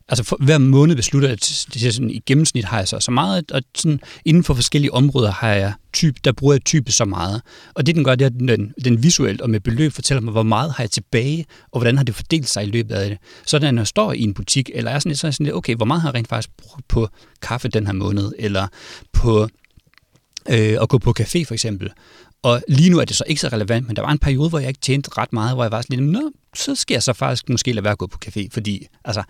altså for, hver måned beslutter jeg, at det sådan, i gennemsnit har jeg så så meget, og sådan, inden for forskellige områder har jeg typ, der bruger jeg type så meget. Og det den gør, det er, at den, den visuelt og med beløb fortæller mig, hvor meget har jeg tilbage, og hvordan har det fordelt sig i løbet af det. Så når jeg står i en butik, eller er sådan, så er sådan lidt, okay, hvor meget har jeg rent faktisk brugt på kaffe den her måned, eller på øh, at gå på café for eksempel. Og lige nu er det så ikke så relevant, men der var en periode, hvor jeg ikke tjente ret meget, hvor jeg var sådan lidt, Nå, så skal jeg så faktisk måske lade være at gå på café, fordi, altså,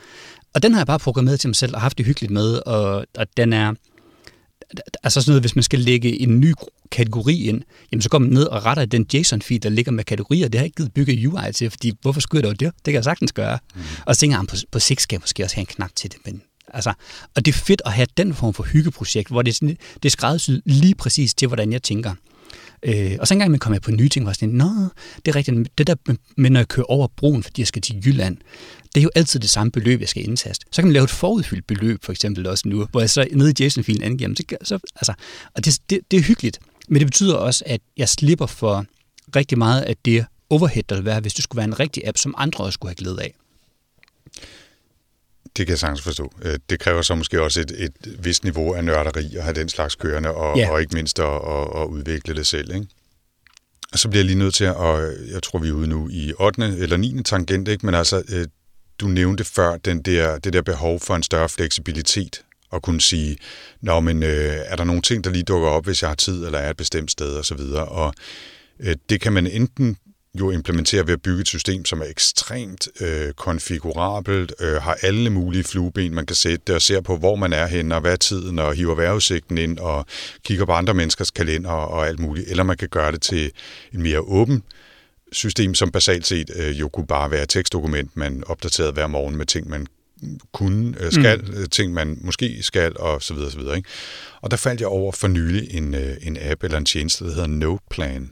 og den har jeg bare programmeret til mig selv og haft det hyggeligt med, og, og den er, altså sådan noget, hvis man skal lægge en ny kategori ind, jamen så går man ned og retter den JSON-feed, der ligger med kategorier. Det har jeg ikke givet bygge UI til, fordi hvorfor skulle jeg dog det? Det kan jeg sagtens gøre. Mm. Og så tænker jeg, på, på sigt skal jeg måske også have en knap til det, men Altså, og det er fedt at have den form for hyggeprojekt, hvor det er, sådan, det er skræddersyet lige præcis til, hvordan jeg tænker. Øh, og så engang kom jeg på nye ting, var sådan, nå, det er rigtigt, det der med, når jeg kører over broen, fordi jeg skal til Jylland, det er jo altid det samme beløb, jeg skal indtaste. Så kan man lave et forudfyldt beløb, for eksempel også nu, hvor jeg så nede i JSON-filen angiver, så, så, altså, og det, det, det er hyggeligt, men det betyder også, at jeg slipper for rigtig meget af det overhead, der vil være, hvis det skulle være en rigtig app, som andre også skulle have glæde af. Det kan jeg sagtens forstå. Øh, det kræver så måske også et, et vist niveau af nørderi at have den slags kørende, og, ja. og ikke mindst at, at, at udvikle det selv. Ikke? Og så bliver jeg lige nødt til at, og jeg tror, vi er ude nu i 8. eller 9. tangent, ikke? men altså, øh, du nævnte før den der, det der behov for en større fleksibilitet, og kunne sige, Nå, men øh, er der nogle ting, der lige dukker op, hvis jeg har tid, eller er et bestemt sted, og så videre. Og øh, det kan man enten jo implementerer ved at bygge et system, som er ekstremt øh, konfigurabelt, øh, har alle mulige flueben, man kan sætte og ser på, hvor man er henne, og hvad er tiden, og hiver vejrudsigten ind, og kigger på andre menneskers kalender og alt muligt. Eller man kan gøre det til en mere åben system, som basalt set øh, jo kunne bare være et tekstdokument, man opdaterede hver morgen med ting, man kunne, øh, skal, mm. Øh, ting man måske skal, og så videre, så videre. Ikke? Og der faldt jeg over for nylig en, øh, en app eller en tjeneste, der hedder Noteplan,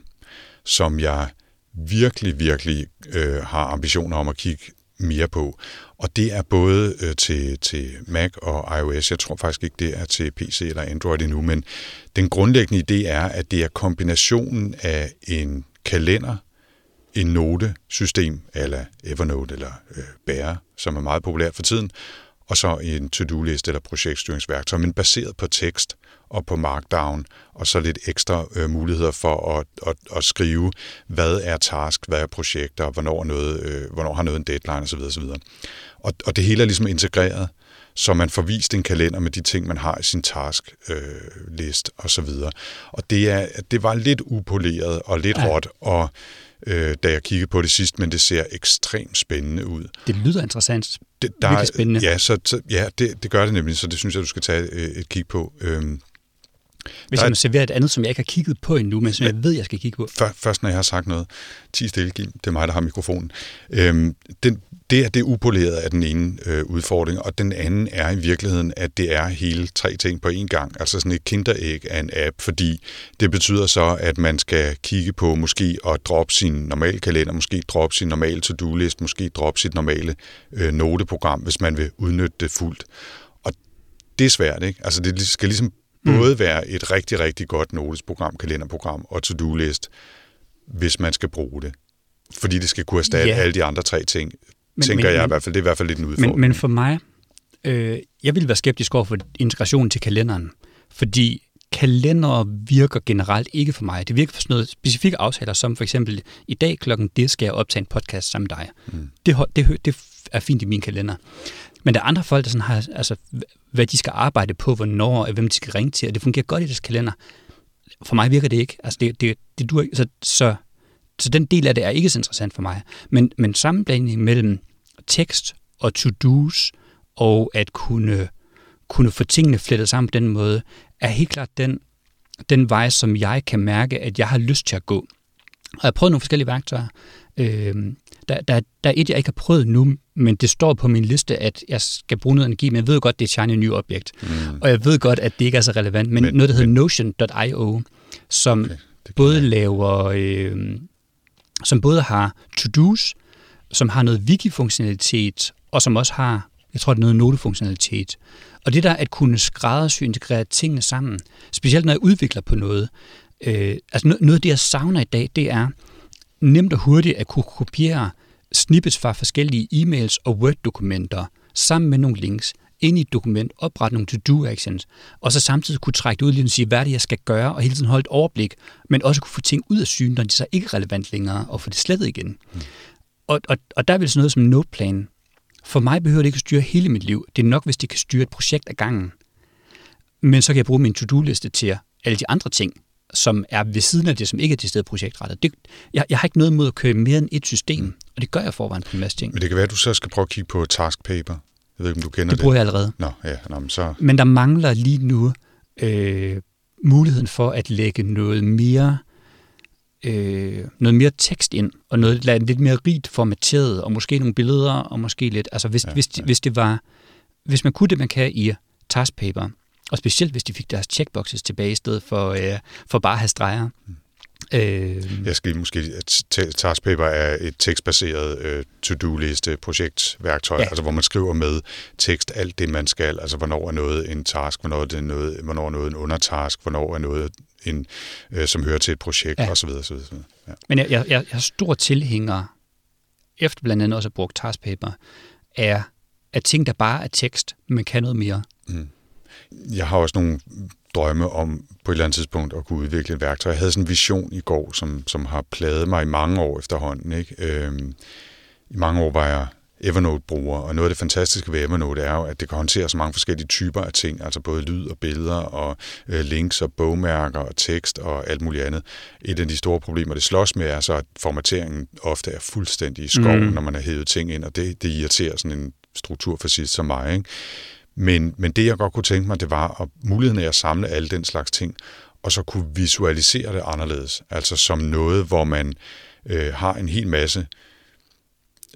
som jeg virkelig, virkelig øh, har ambitioner om at kigge mere på. Og det er både øh, til, til Mac og iOS. Jeg tror faktisk ikke, det er til PC eller Android endnu, men den grundlæggende idé er, at det er kombinationen af en kalender, en notesystem, eller Evernote eller øh, Bear, som er meget populært for tiden, og så en to-do-liste eller projektstyringsværktøj, men baseret på tekst og på Markdown, og så lidt ekstra øh, muligheder for at, at, at skrive, hvad er task, hvad er projekter, hvornår, noget, øh, hvornår har noget en deadline osv. osv. Og, og det hele er ligesom integreret, så man får vist en kalender med de ting, man har i sin task-list øh, osv. Og det, er, det var lidt upoleret og lidt ja. råt, og øh, da jeg kiggede på det sidst, men det ser ekstremt spændende ud. Det lyder interessant. Det, der, Virkelig spændende. Ja, så, så, ja det, det gør det nemlig, så det synes jeg, du skal tage et, et kig på. Øhm, hvis jeg må servere et andet, som jeg ikke har kigget på endnu, men som jeg ved, jeg skal kigge på. Først, når jeg har sagt noget. 10 stille, det er mig, der har mikrofonen. Øhm, den, det er det upoleret af den ene øh, udfordring, og den anden er i virkeligheden, at det er hele tre ting på én gang. Altså sådan et kinderæg af en app, fordi det betyder så, at man skal kigge på måske at droppe sin normale kalender, måske droppe sin normale to-do-list, måske droppe sit normale øh, noteprogram, hvis man vil udnytte det fuldt. Og det er svært, ikke? Altså det skal ligesom mm. både være et rigtig, rigtig godt notesprogram, kalenderprogram og to-do-list, hvis man skal bruge det. Fordi det skal kunne erstatte yeah. alle de andre tre ting men, tænker men, jeg i hvert fald. Det er i hvert fald lidt en udfordring. Men, men for mig, øh, jeg vil være skeptisk over for integrationen til kalenderen, fordi kalender virker generelt ikke for mig. Det virker for sådan noget specifikke aftaler, som for eksempel, i dag klokken det skal jeg optage en podcast sammen med dig. Mm. Det, det, det er fint i min kalender. Men der er andre folk, der sådan har, altså, hvad de skal arbejde på, hvornår, og hvem de skal ringe til, og det fungerer godt i deres kalender. For mig virker det ikke. Altså, det, det, det dur, så, så så den del af det er ikke så interessant for mig. Men, men sammenblanding mellem tekst og to-dos og at kunne, kunne få tingene flettet sammen på den måde, er helt klart den, den vej, som jeg kan mærke, at jeg har lyst til at gå. Og jeg har prøvet nogle forskellige værktøjer. Øh, der, der, der er et, jeg ikke har prøvet nu, men det står på min liste, at jeg skal bruge noget energi, men jeg ved godt, det er et shiny ny objekt. Mm. Og jeg ved godt, at det ikke er så relevant, men, men noget, der hedder Notion.io, som okay, både laver øh, som både har to-dos, som har noget wiki-funktionalitet, og som også har, jeg tror, det er noget note-funktionalitet. Og det der at kunne skræddersy integrere tingene sammen, specielt når jeg udvikler på noget, øh, altså noget af det, jeg savner i dag, det er nemt og hurtigt at kunne kopiere snippets fra forskellige e-mails og Word-dokumenter sammen med nogle links ind i et dokument, oprette nogle to-do-actions, og så samtidig kunne trække det ud lige og sige, hvad er det, jeg skal gøre, og hele tiden holde et overblik, men også kunne få ting ud af syne, når de så ikke er relevant længere, og få det slettet igen. Mm. Og, og, og der vil sådan noget som noteplan, for mig behøver det ikke at styre hele mit liv. Det er nok, hvis det kan styre et projekt ad gangen. Men så kan jeg bruge min to-do-liste til alle de andre ting, som er ved siden af det, som ikke er stede projektrettet. Det, jeg, jeg har ikke noget imod at køre mere end et system, mm. og det gør jeg forvejen på en masse ting. Men det kan være, at du så skal prøve at kigge på task paper. Jeg ved ikke, om du kender det. Det bruger jeg allerede. Nå, ja, nå, men, så... men der mangler lige nu øh, muligheden for at lægge noget mere øh, noget mere tekst ind, og noget lidt mere rigt formateret, og måske nogle billeder, og måske lidt, altså hvis, ja, hvis, ja. hvis det var, hvis man kunne det, man kan i taskpaper, og specielt hvis de fik deres checkboxes tilbage i stedet for, øh, for bare at have streger, mm. Øh, jeg skal måske, Taskpaper er et tekstbaseret øh, to-do-liste projektværktøj, ja. altså hvor man skriver med tekst alt det, man skal, altså hvornår er noget en task, hvornår er, det noget, hvornår er noget en undertask, hvornår er noget en, øh, som hører til et projekt, ja. osv. osv., osv. Ja. Men jeg, jeg, jeg er stor tilhænger, efter blandt andet også at bruge Taskpaper, er at ting, der bare er tekst, men kan noget mere. Mm. Jeg har også nogle drømme om på et eller andet tidspunkt at kunne udvikle et værktøj. Jeg havde sådan en vision i går, som, som har plaget mig i mange år efterhånden. Ikke? Øhm, I mange år var jeg Evernote-bruger, og noget af det fantastiske ved Evernote er jo, at det kan håndtere så mange forskellige typer af ting, altså både lyd og billeder og øh, links og bogmærker og tekst og alt muligt andet. Et af de store problemer, det slås med, er så, at formateringen ofte er fuldstændig i skoven, mm. når man har hævet ting ind, og det, det irriterer sådan en strukturfascist som mig. Ikke? Men, men det, jeg godt kunne tænke mig, det var at muligheden af at samle alle den slags ting, og så kunne visualisere det anderledes. Altså som noget, hvor man øh, har en hel masse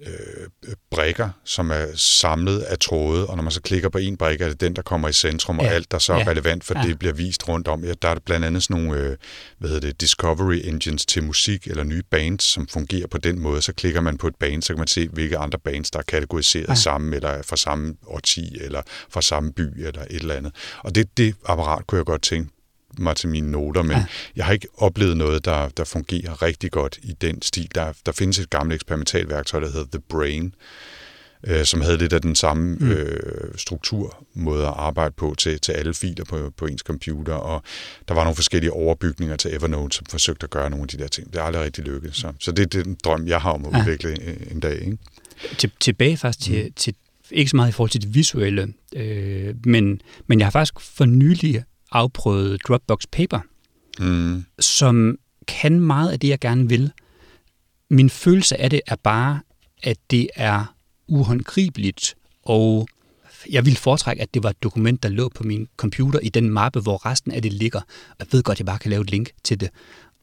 øh, brikker, som er samlet af tråde, og når man så klikker på en brik, er det den, der kommer i centrum, og ja. alt, der så er ja. relevant for ja. det, bliver vist rundt om. Ja, der er blandt andet sådan nogle øh, hvad hedder det, discovery engines til musik, eller nye bands, som fungerer på den måde. Så klikker man på et band, så kan man se, hvilke andre bands, der er kategoriseret ja. sammen, eller fra samme årti, eller fra samme by, eller et eller andet. Og det, det apparat kunne jeg godt tænke mig til mine noter, men ja. jeg har ikke oplevet noget, der, der fungerer rigtig godt i den stil. Der, der findes et gammelt eksperimentalværktøj, der hedder The Brain, øh, som havde lidt af den samme mm. øh, strukturmåde at arbejde på til, til alle filer på, på ens computer, og der var nogle forskellige overbygninger til Evernote, som forsøgte at gøre nogle af de der ting. Det er aldrig rigtig lykkedes. Så, så det er den drøm, jeg har om at ja. udvikle en, en dag. Ikke? Til, tilbage faktisk mm. til, til, ikke så meget i forhold til det visuelle, øh, men, men jeg har faktisk for nylig afprøvet Dropbox Paper, mm. som kan meget af det, jeg gerne vil. Min følelse af det er bare, at det er uhåndgribeligt, og jeg ville foretrække, at det var et dokument, der lå på min computer i den mappe, hvor resten af det ligger. Jeg ved godt, at jeg bare kan lave et link til det.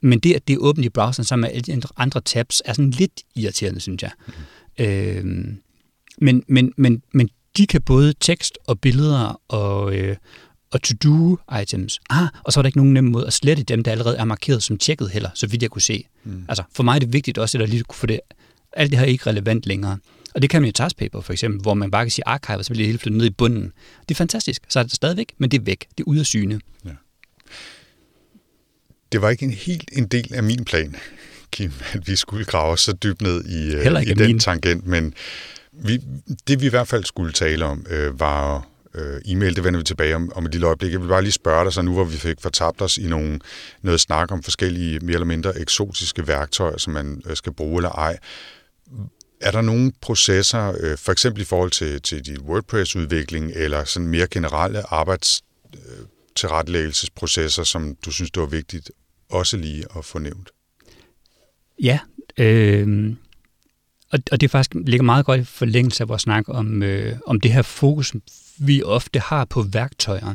Men det, at det er åbent i browseren sammen med alle andre tabs, er sådan lidt irriterende, synes jeg. Mm. Øhm, men, men, men, men de kan både tekst og billeder og, øh, og to-do-items. Ah, og så er der ikke nogen nem måde at slette dem, der allerede er markeret som tjekket heller, så vidt jeg kunne se. Mm. Altså, for mig er det vigtigt også, at der lige kunne få det, alt det her er ikke relevant længere. Og det kan man i Taskpaper for eksempel, hvor man bare kan sige archive, så bliver det hele flyttet ned i bunden. Det er fantastisk. Så er det stadigvæk, men det er væk. Det er ude af syne. Ja. Det var ikke en helt en del af min plan, Kim, at vi skulle grave så dybt ned i, øh, i den min. tangent, men vi, det vi i hvert fald skulle tale om, øh, var øh, e-mail, det vender vi tilbage om, om et lille øjeblik. Jeg vil bare lige spørge dig, så nu hvor vi fik fortabt os i nogle, noget snak om forskellige mere eller mindre eksotiske værktøjer, som man øh, skal bruge eller ej. Er der nogle processer, øh, for eksempel i forhold til, til din WordPress-udvikling, eller sådan mere generelle arbejdstilrettelæggelsesprocesser, øh, som du synes, det var vigtigt også lige at få nævnt? Ja, øh, og, og det faktisk ligger meget godt i forlængelse af vores snak om, øh, om det her fokus, vi ofte har på værktøjer.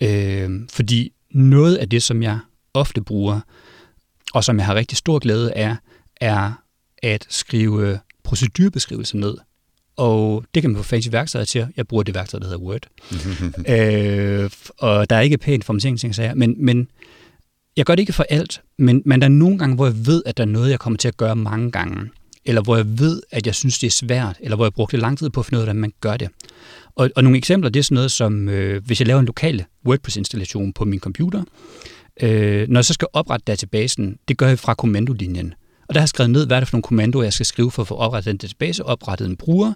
Øh, fordi noget af det, som jeg ofte bruger, og som jeg har rigtig stor glæde af, er at skrive procedurebeskrivelser ned. Og det kan man få fancy værktøjer til. Jeg bruger det værktøj, der hedder Word. <laughs> øh, og der er ikke pænt formateringsting, men, men jeg gør det ikke for alt, men, men der er nogle gange, hvor jeg ved, at der er noget, jeg kommer til at gøre mange gange eller hvor jeg ved, at jeg synes, det er svært, eller hvor jeg brugte lang tid på at finde ud af, hvordan man gør det. Og, og nogle eksempler, det er sådan noget som, øh, hvis jeg laver en lokal WordPress-installation på min computer, øh, når jeg så skal oprette databasen, det gør jeg fra kommandolinjen. Og der har jeg skrevet ned, hvad er det for nogle kommandoer, jeg skal skrive for at få oprettet den database, oprettet en bruger,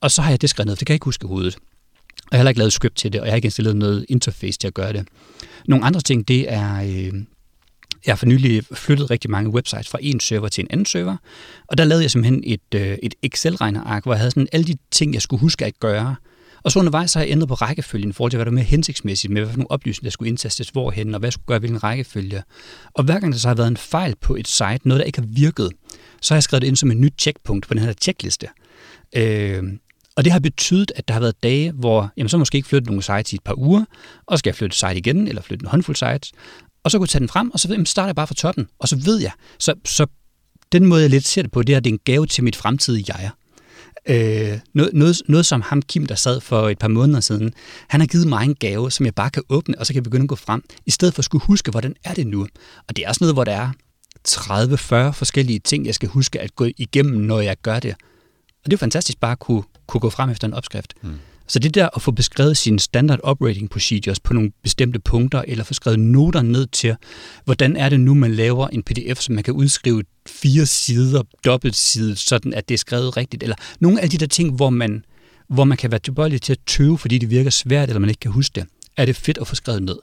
og så har jeg det skrevet ned, det kan jeg ikke huske i hovedet. Og jeg har heller ikke lavet script til det, og jeg har ikke installeret noget interface til at gøre det. Nogle andre ting, det er, øh, jeg har for nylig flyttet rigtig mange websites fra en server til en anden server, og der lavede jeg simpelthen et, øh, et Excel-regneark, hvor jeg havde sådan alle de ting, jeg skulle huske at gøre. Og så undervejs har jeg ændret på rækkefølgen i forhold til, hvad der var mere hensigtsmæssigt med, hvilke oplysninger, der skulle indtastes hvorhen, og hvad jeg skulle gøre hvilken rækkefølge. Og hver gang der så har været en fejl på et site, noget der ikke har virket, så har jeg skrevet det ind som et nyt checkpunkt på den her checkliste. Øh, og det har betydet, at der har været dage, hvor jamen, så måske ikke flyttet nogle sites i et par uger, og skal jeg flytte site igen, eller flytte en håndfuld sites, og så kunne jeg tage den frem, og så jamen, starter jeg bare fra toppen, og så ved jeg. Så, så den måde, jeg lidt ser det på, det er, at det er en gave til mit fremtidige jeg. Øh, noget, noget, noget som ham Kim, der sad for et par måneder siden, han har givet mig en gave, som jeg bare kan åbne, og så kan jeg begynde at gå frem, i stedet for at skulle huske, hvordan er det nu. Og det er også noget, hvor der er 30-40 forskellige ting, jeg skal huske at gå igennem, når jeg gør det. Og det er fantastisk bare at kunne, kunne gå frem efter en opskrift. Mm. Så det der at få beskrevet sine standard operating procedures på nogle bestemte punkter, eller få skrevet noter ned til, hvordan er det nu, man laver en pdf, som man kan udskrive fire sider, dobbelt side, sådan at det er skrevet rigtigt, eller nogle af de der ting, hvor man, hvor man kan være tilbøjelig til at tøve, fordi det virker svært, eller man ikke kan huske det, er det fedt at få skrevet ned.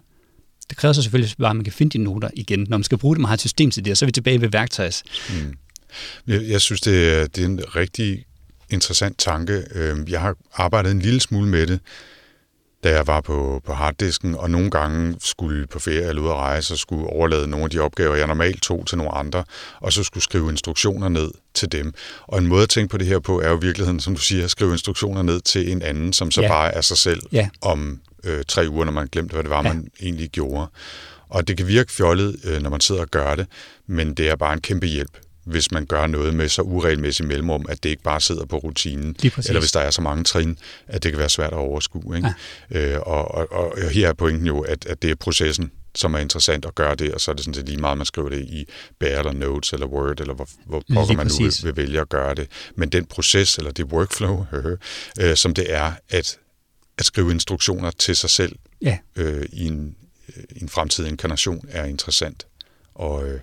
Det kræver så selvfølgelig bare, at man kan finde de noter igen. Når man skal bruge det, man har et system til det, og så er vi tilbage ved værktøjs. Mm. Jeg, jeg synes, det er, det er en rigtig interessant tanke. Øhm, jeg har arbejdet en lille smule med det, da jeg var på, på harddisken, og nogle gange skulle på ferie eller ud at rejse, og skulle overlade nogle af de opgaver, jeg normalt tog til nogle andre, og så skulle skrive instruktioner ned til dem. Og en måde at tænke på det her på, er jo i virkeligheden, som du siger, at skrive instruktioner ned til en anden, som så ja. bare er sig selv ja. om øh, tre uger, når man glemte, hvad det var, ja. man egentlig gjorde. Og det kan virke fjollet, øh, når man sidder og gør det, men det er bare en kæmpe hjælp hvis man gør noget med så uregelmæssigt mellemrum, at det ikke bare sidder på rutinen. Eller hvis der er så mange trin, at det kan være svært at overskue. Ikke? Ja. Øh, og, og, og her er pointen jo, at, at det er processen, som er interessant at gøre det, og så er det sådan set lige meget, man skriver det i Bear eller Notes eller Word, eller hvor, hvor pokker man nu vil, vil vælge at gøre det. Men den proces, eller det workflow, <laughs> øh, som det er at, at skrive instruktioner til sig selv ja. øh, i en en fremtidig inkarnation er interessant. Og øh,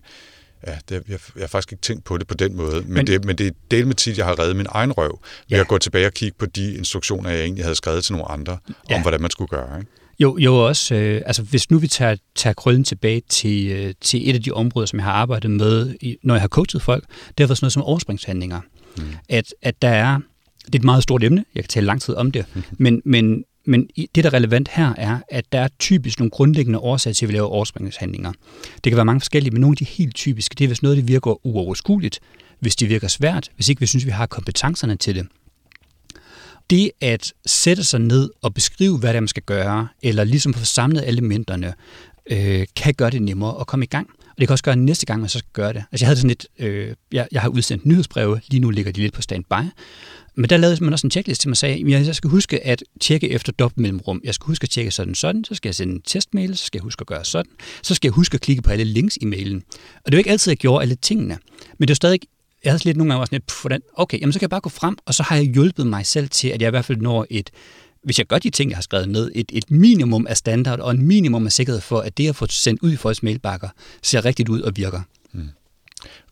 ja, det, jeg, jeg har faktisk ikke tænkt på det på den måde, men, men, det, men det er del med tid, jeg har reddet min egen røv, ved ja. at gå tilbage og kigge på de instruktioner, jeg egentlig havde skrevet til nogle andre, ja. om hvordan man skulle gøre. Ikke? Jo, jo også, øh, altså hvis nu vi tager, tager krøllen tilbage til, øh, til et af de områder, som jeg har arbejdet med, i, når jeg har coachet folk, det har været sådan noget som overspringshandlinger. Mm. At, at der er, det er et meget stort emne, jeg kan tale lang tid om det, <laughs> men, men, men det, der er relevant her, er, at der er typisk nogle grundlæggende årsager til, at vi laver overspringshandlinger. Det kan være mange forskellige, men nogle af de helt typiske, det er, hvis noget det virker uoverskueligt, hvis det virker svært, hvis ikke vi synes, vi har kompetencerne til det det at sætte sig ned og beskrive, hvad det er, man skal gøre, eller ligesom få samlet elementerne, øh, kan gøre det nemmere at komme i gang. Og det kan også gøre næste gang, man så skal gøre det. Altså jeg havde sådan lidt, øh, jeg, jeg har udsendt nyhedsbreve, lige nu ligger de lidt på standby, men der lavede man også en checklist til mig, og sagde, at jeg skal huske at tjekke efter dobbeltmellemrum. Jeg skal huske at tjekke sådan sådan, så skal jeg sende en testmail, så skal jeg huske at gøre sådan, så skal jeg huske at klikke på alle links i mailen. Og det var ikke altid, at jeg gjorde alle tingene, men det var stadig jeg havde lidt nogle gange også sådan lidt, hvordan, okay, jamen så kan jeg bare gå frem, og så har jeg hjulpet mig selv til, at jeg i hvert fald når et, hvis jeg gør de ting, jeg har skrevet ned, et, et minimum af standard og en minimum af sikkerhed for, at det, jeg får sendt ud i folks mailbakker, ser rigtigt ud og virker. Mm.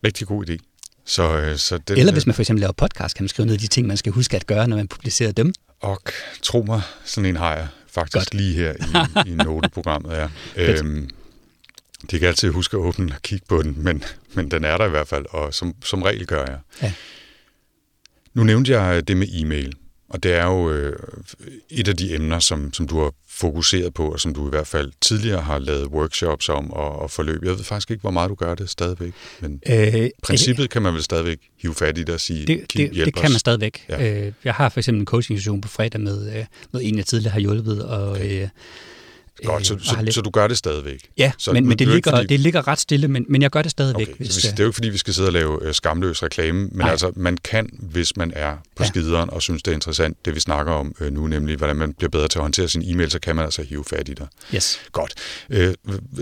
Rigtig god idé. Så, øh, så den, Eller hvis man for eksempel laver podcast, kan man skrive ned de ting, man skal huske at gøre, når man publicerer dem. Og tro mig, sådan en har jeg faktisk Godt. lige her i, i <laughs> noteprogrammet. Ja. øhm, de kan altid huske at åbne og kigge på den, men, men den er der i hvert fald, og som, som regel gør jeg. Ja. Nu nævnte jeg det med e-mail, og det er jo øh, et af de emner, som, som du har fokuseret på, og som du i hvert fald tidligere har lavet workshops om og, og forløb. Jeg ved faktisk ikke, hvor meget du gør det stadigvæk, men øh, princippet kan man vel stadigvæk hive fat i det og sige, det, det, det kan man stadigvæk. Ja. Øh, jeg har for eksempel en coaching på fredag med, øh, med en, jeg tidligere har hjulpet, og okay. øh, Godt, så, øh, så, så du gør det stadigvæk? Ja, så, men, men det, ligger, fordi... det ligger ret stille, men, men jeg gør det stadigvæk. Okay, hvis, så det er jo ikke, fordi vi skal sidde og lave øh, skamløs reklame, men Nej. altså, man kan, hvis man er på ja. skideren og synes, det er interessant, det vi snakker om øh, nu, nemlig hvordan man bliver bedre til at håndtere sin e-mail, så kan man altså hive fat i dig. Yes. Godt. Øh,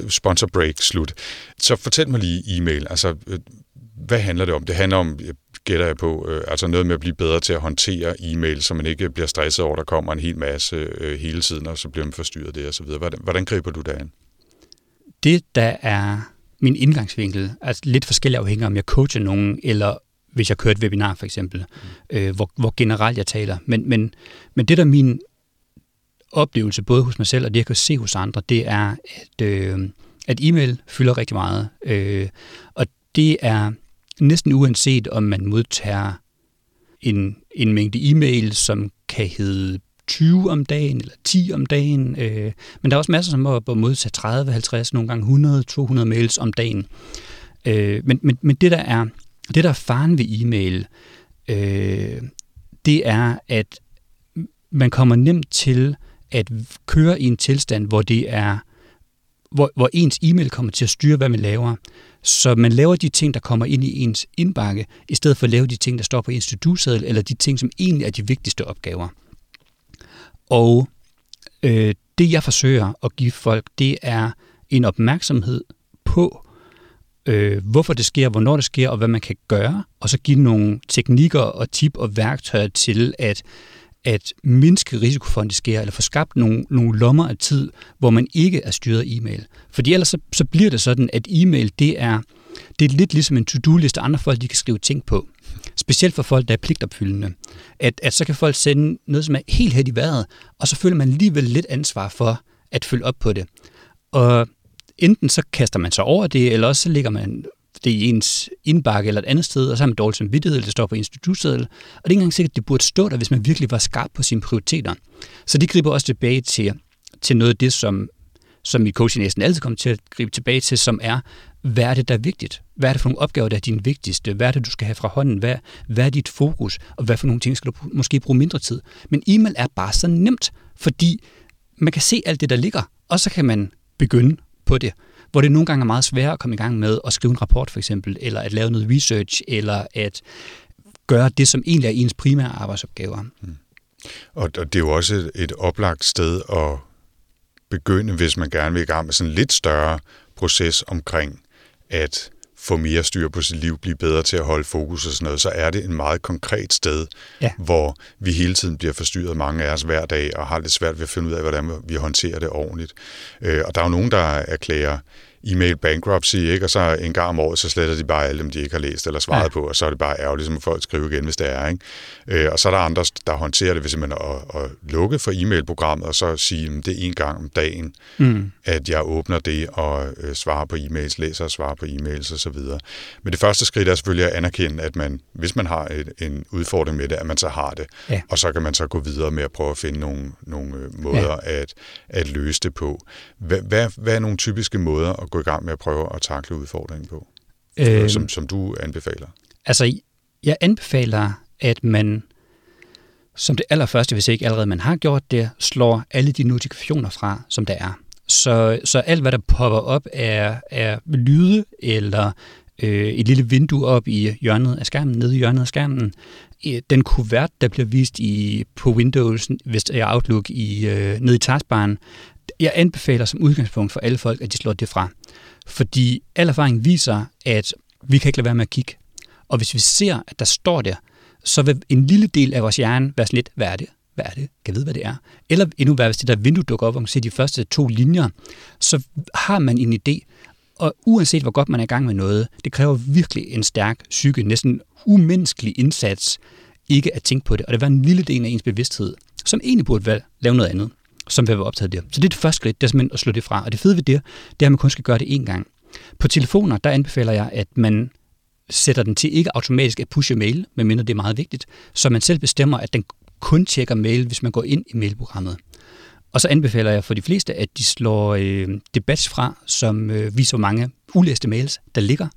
sponsor break, slut. Så fortæl mig lige e-mail. Altså, øh, hvad handler det om? Det handler om gætter jeg på. Øh, altså noget med at blive bedre til at håndtere e-mail, så man ikke bliver stresset over, at der kommer en hel masse øh, hele tiden, og så bliver man forstyrret det osv. Hvordan, hvordan griber du det an? Det, der er min indgangsvinkel, er lidt forskellig afhængig om jeg coacher nogen, eller hvis jeg kører et webinar for eksempel, mm. øh, hvor, hvor generelt jeg taler. Men, men, men det, der er min oplevelse, både hos mig selv og det, jeg kan se hos andre, det er, at, øh, at e-mail fylder rigtig meget. Øh, og det er næsten uanset om man modtager en, en mængde e-mail, som kan hedde 20 om dagen eller 10 om dagen. Øh, men der er også masser, som må modtage 30, 50, nogle gange 100, 200 mails om dagen. Øh, men, men, men det, der er, det, der er faren ved e-mail, øh, det er, at man kommer nemt til at køre i en tilstand, hvor det er hvor, hvor ens e-mail kommer til at styre, hvad man laver. Så man laver de ting, der kommer ind i ens indbakke, i stedet for at lave de ting, der står på ens to eller de ting, som egentlig er de vigtigste opgaver. Og øh, det, jeg forsøger at give folk, det er en opmærksomhed på, øh, hvorfor det sker, hvornår det sker, og hvad man kan gøre, og så give nogle teknikker og tip og værktøjer til at at mindske risiko for, at det sker, eller få skabt nogle, nogle lommer af tid, hvor man ikke er styret af e-mail. Fordi ellers så, så bliver det sådan, at e-mail, det er, det er lidt ligesom en to-do-liste, andre folk de kan skrive ting på. Specielt for folk, der er pligtopfyldende. At, at så kan folk sende noget, som er helt helt i vejret, og så føler man alligevel lidt ansvar for at følge op på det. Og enten så kaster man sig over det, eller også så ligger man det i ens indbakke eller et andet sted, og så har man dårlig samvittighed, eller det står på institutsedel. Og det er ikke engang sikkert, at det burde stå der, hvis man virkelig var skarp på sine prioriteter. Så det griber også tilbage til, til noget af det, som, som i coaching næsten altid kommer til at gribe tilbage til, som er, hvad er det, der er vigtigt? Hvad er det for nogle opgaver, der er din vigtigste? Hvad er det, du skal have fra hånden? Hvad, hvad er dit fokus? Og hvad for nogle ting skal du måske bruge mindre tid? Men e-mail er bare så nemt, fordi man kan se alt det, der ligger, og så kan man begynde på det hvor det nogle gange er meget sværere at komme i gang med at skrive en rapport for eksempel, eller at lave noget research, eller at gøre det, som egentlig er ens primære arbejdsopgaver. Mm. Og det er jo også et oplagt sted at begynde, hvis man gerne vil i gang med sådan en lidt større proces omkring at få mere styr på sit liv, blive bedre til at holde fokus og sådan noget, så er det en meget konkret sted, Ja. hvor vi hele tiden bliver forstyrret, mange af os hver dag, og har lidt svært ved at finde ud af, hvordan vi håndterer det ordentligt. Øh, og der er jo nogen, der erklærer e-mail bankruptcy, ikke? og så en gang om året, så sletter de bare alle dem, de ikke har læst eller svaret Ja. på, og så er det bare ærgerligt, så må folk skrive igen, hvis det er. Ikke? Øh, og så er der andre, der håndterer det ved simpelthen at, at lukke for e-mailprogrammet, og så sige, at det er en gang om dagen, Mm. at jeg åbner det og øh, svarer på e-mails, læser og svarer på e-mails osv. Men det første skridt er selvfølgelig at anerkende, at man, hvis man har et, en udfordring med det, at man så har det. Ja. Og så kan man så gå videre med at prøve at finde nogle, nogle øh, måder ja. at, at løse det på. Hvad, hvad, hvad er nogle typiske måder at gå i gang med at prøve at takle udfordringen på, øh, som, som du anbefaler? Altså, jeg anbefaler, at man som det allerførste, hvis ikke allerede man har gjort det, slår alle de notifikationer fra, som der er. Så, så alt, hvad der popper op, er, er lyde eller øh, et lille vindue op i hjørnet af skærmen, nede i hjørnet af skærmen. Den kuvert, der bliver vist i, på Windows, hvis det er Outlook, i, øh, nede i taskbaren, jeg anbefaler som udgangspunkt for alle folk, at de slår det fra. Fordi al erfaring viser, at vi kan ikke lade være med at kigge. Og hvis vi ser, at der står der, så vil en lille del af vores hjerne være sådan lidt, hvad er det? Hvad er det? Kan jeg vide, hvad det er? Eller endnu værre, hvis det der vindue dukker op, og man kan se de første to linjer, så har man en idé. Og uanset hvor godt man er i gang med noget, det kræver virkelig en stærk psyke, næsten umenneskelig indsats, ikke at tænke på det. Og det var en lille del af ens bevidsthed, som egentlig burde lave noget andet, som vil være optaget der. Så det er det første skridt, det er simpelthen at slå det fra. Og det fede ved det, det er, at man kun skal gøre det én gang. På telefoner, der anbefaler jeg, at man sætter den til ikke automatisk at pushe mail, medmindre det er meget vigtigt, så man selv bestemmer, at den kun tjekker mail, hvis man går ind i mailprogrammet. Og så anbefaler jeg for de fleste, at de slår øh, det batch fra, som øh, viser, hvor mange ulæste mails, der ligger.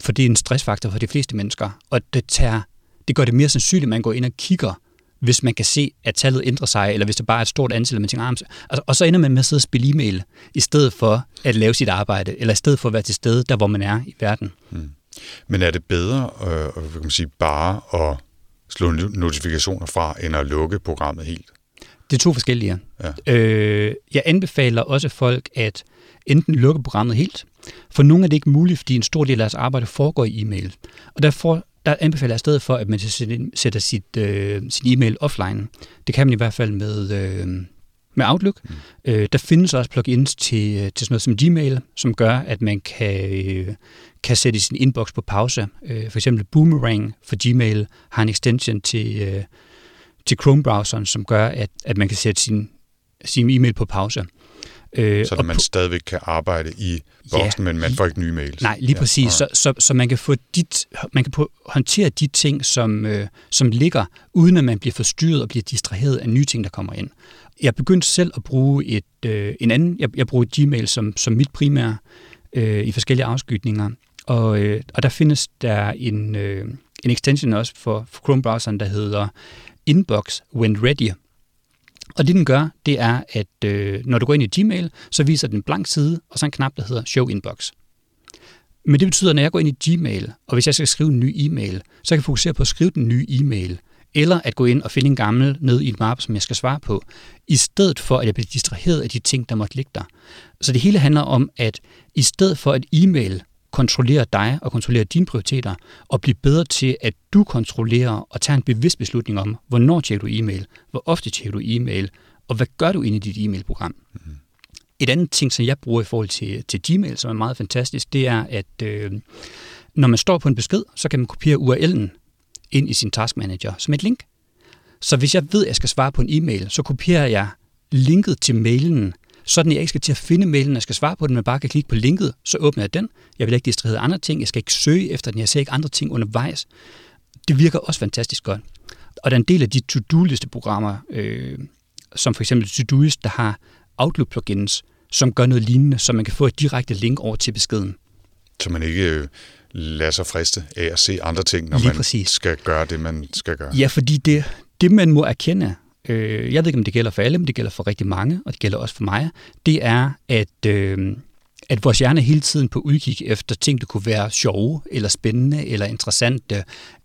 For det er en stressfaktor for de fleste mennesker. Og det, tager, det gør det mere sandsynligt, at man går ind og kigger, hvis man kan se, at tallet ændrer sig, eller hvis det bare er et stort antal, og man tænker, "Ah, men så-" altså, og så ender man med at sidde og spille e-mail, i stedet for at lave sit arbejde, eller i stedet for at være til stede, der hvor man er i verden. Men er det bedre øh, kan man sige, bare at slå no- notifikationer fra, end at lukke programmet helt? Det er to forskellige. Ja. Øh, jeg anbefaler også folk at enten lukke programmet helt, for nogle er det ikke muligt, fordi en stor del af deres arbejde foregår i e-mail. Og derfor der anbefaler jeg i stedet for, at man sætter- sit, øh, sin e-mail offline. Det kan man i hvert fald med, øh, med Outlook. Mm. Øh, der findes også plugins til, øh, til sådan noget som Gmail, som gør, at man kan, øh, kan sætte sin inbox på pause. Øh, for eksempel Boomerang for Gmail har en extension til, øh, til Chrome-browseren, som gør, at, at man kan sætte sin, sin e-mail på pause. Øh, Så man stadigvæk kan arbejde i boksen, men man får ikke nye mails. Nej, lige præcis. Ja, så, så, så man kan få dit, man kan håndtere de ting, som, øh, som ligger, uden at man bliver forstyrret og bliver distraheret af nye ting, der kommer ind. Jeg begyndte selv at bruge et, øh, en anden, jeg, jeg bruger Gmail som, som mit primære øh, i forskellige afskygninger, og, øh, og der findes der en, øh, en extension også for, for Chrome-browseren, der hedder Inbox When Ready. Og det den gør, det er, at øh, når du går ind i Gmail, så viser den en blank side, og så en knap, der hedder Show Inbox. Men det betyder, at når jeg går ind i Gmail, og hvis jeg skal skrive en ny e-mail, så kan jeg fokusere på at skrive den nye e-mail, eller at gå ind og finde en gammel ned i et mappe, som jeg skal svare på, i stedet for, at jeg bliver distraheret af de ting, der måtte ligge der. Så det hele handler om, at i stedet for at e-mail kontrollerer dig og kontrollerer dine prioriteter, og blive bedre til, at du kontrollerer og tager en bevidst beslutning om, hvornår tjekker du e-mail, hvor ofte tjekker du e-mail, og hvad gør du inde i dit e-mailprogram. Mm. Et andet ting, som jeg bruger i forhold til, til Gmail, som er meget fantastisk, det er, at øh, når man står på en besked, så kan man kopiere URL'en ind i sin task manager som et link. Så hvis jeg ved, at jeg skal svare på en e-mail, så kopierer jeg linket til mailen, sådan jeg ikke skal til at finde mailen, jeg skal svare på den, men bare kan klikke på linket, så åbner jeg den. Jeg vil ikke distrahere andre ting, jeg skal ikke søge efter den, jeg ser ikke andre ting undervejs. Det virker også fantastisk godt. Og der er en del af de to-do-liste-programmer, øh, som for eksempel Todoist, der har Outlook-plugins, som gør noget lignende, så man kan få et direkte link over til beskeden. Så man ikke øh, lader sig friste af at se andre ting, når Lige man præcis. skal gøre det, man skal gøre. Ja, fordi det, det man må erkende, øh, jeg ved ikke, om det gælder for alle, men det gælder for rigtig mange, og det gælder også for mig, det er, at, øh, at vores hjerne er hele tiden på udkig efter ting, der kunne være sjove, eller spændende, eller interessante,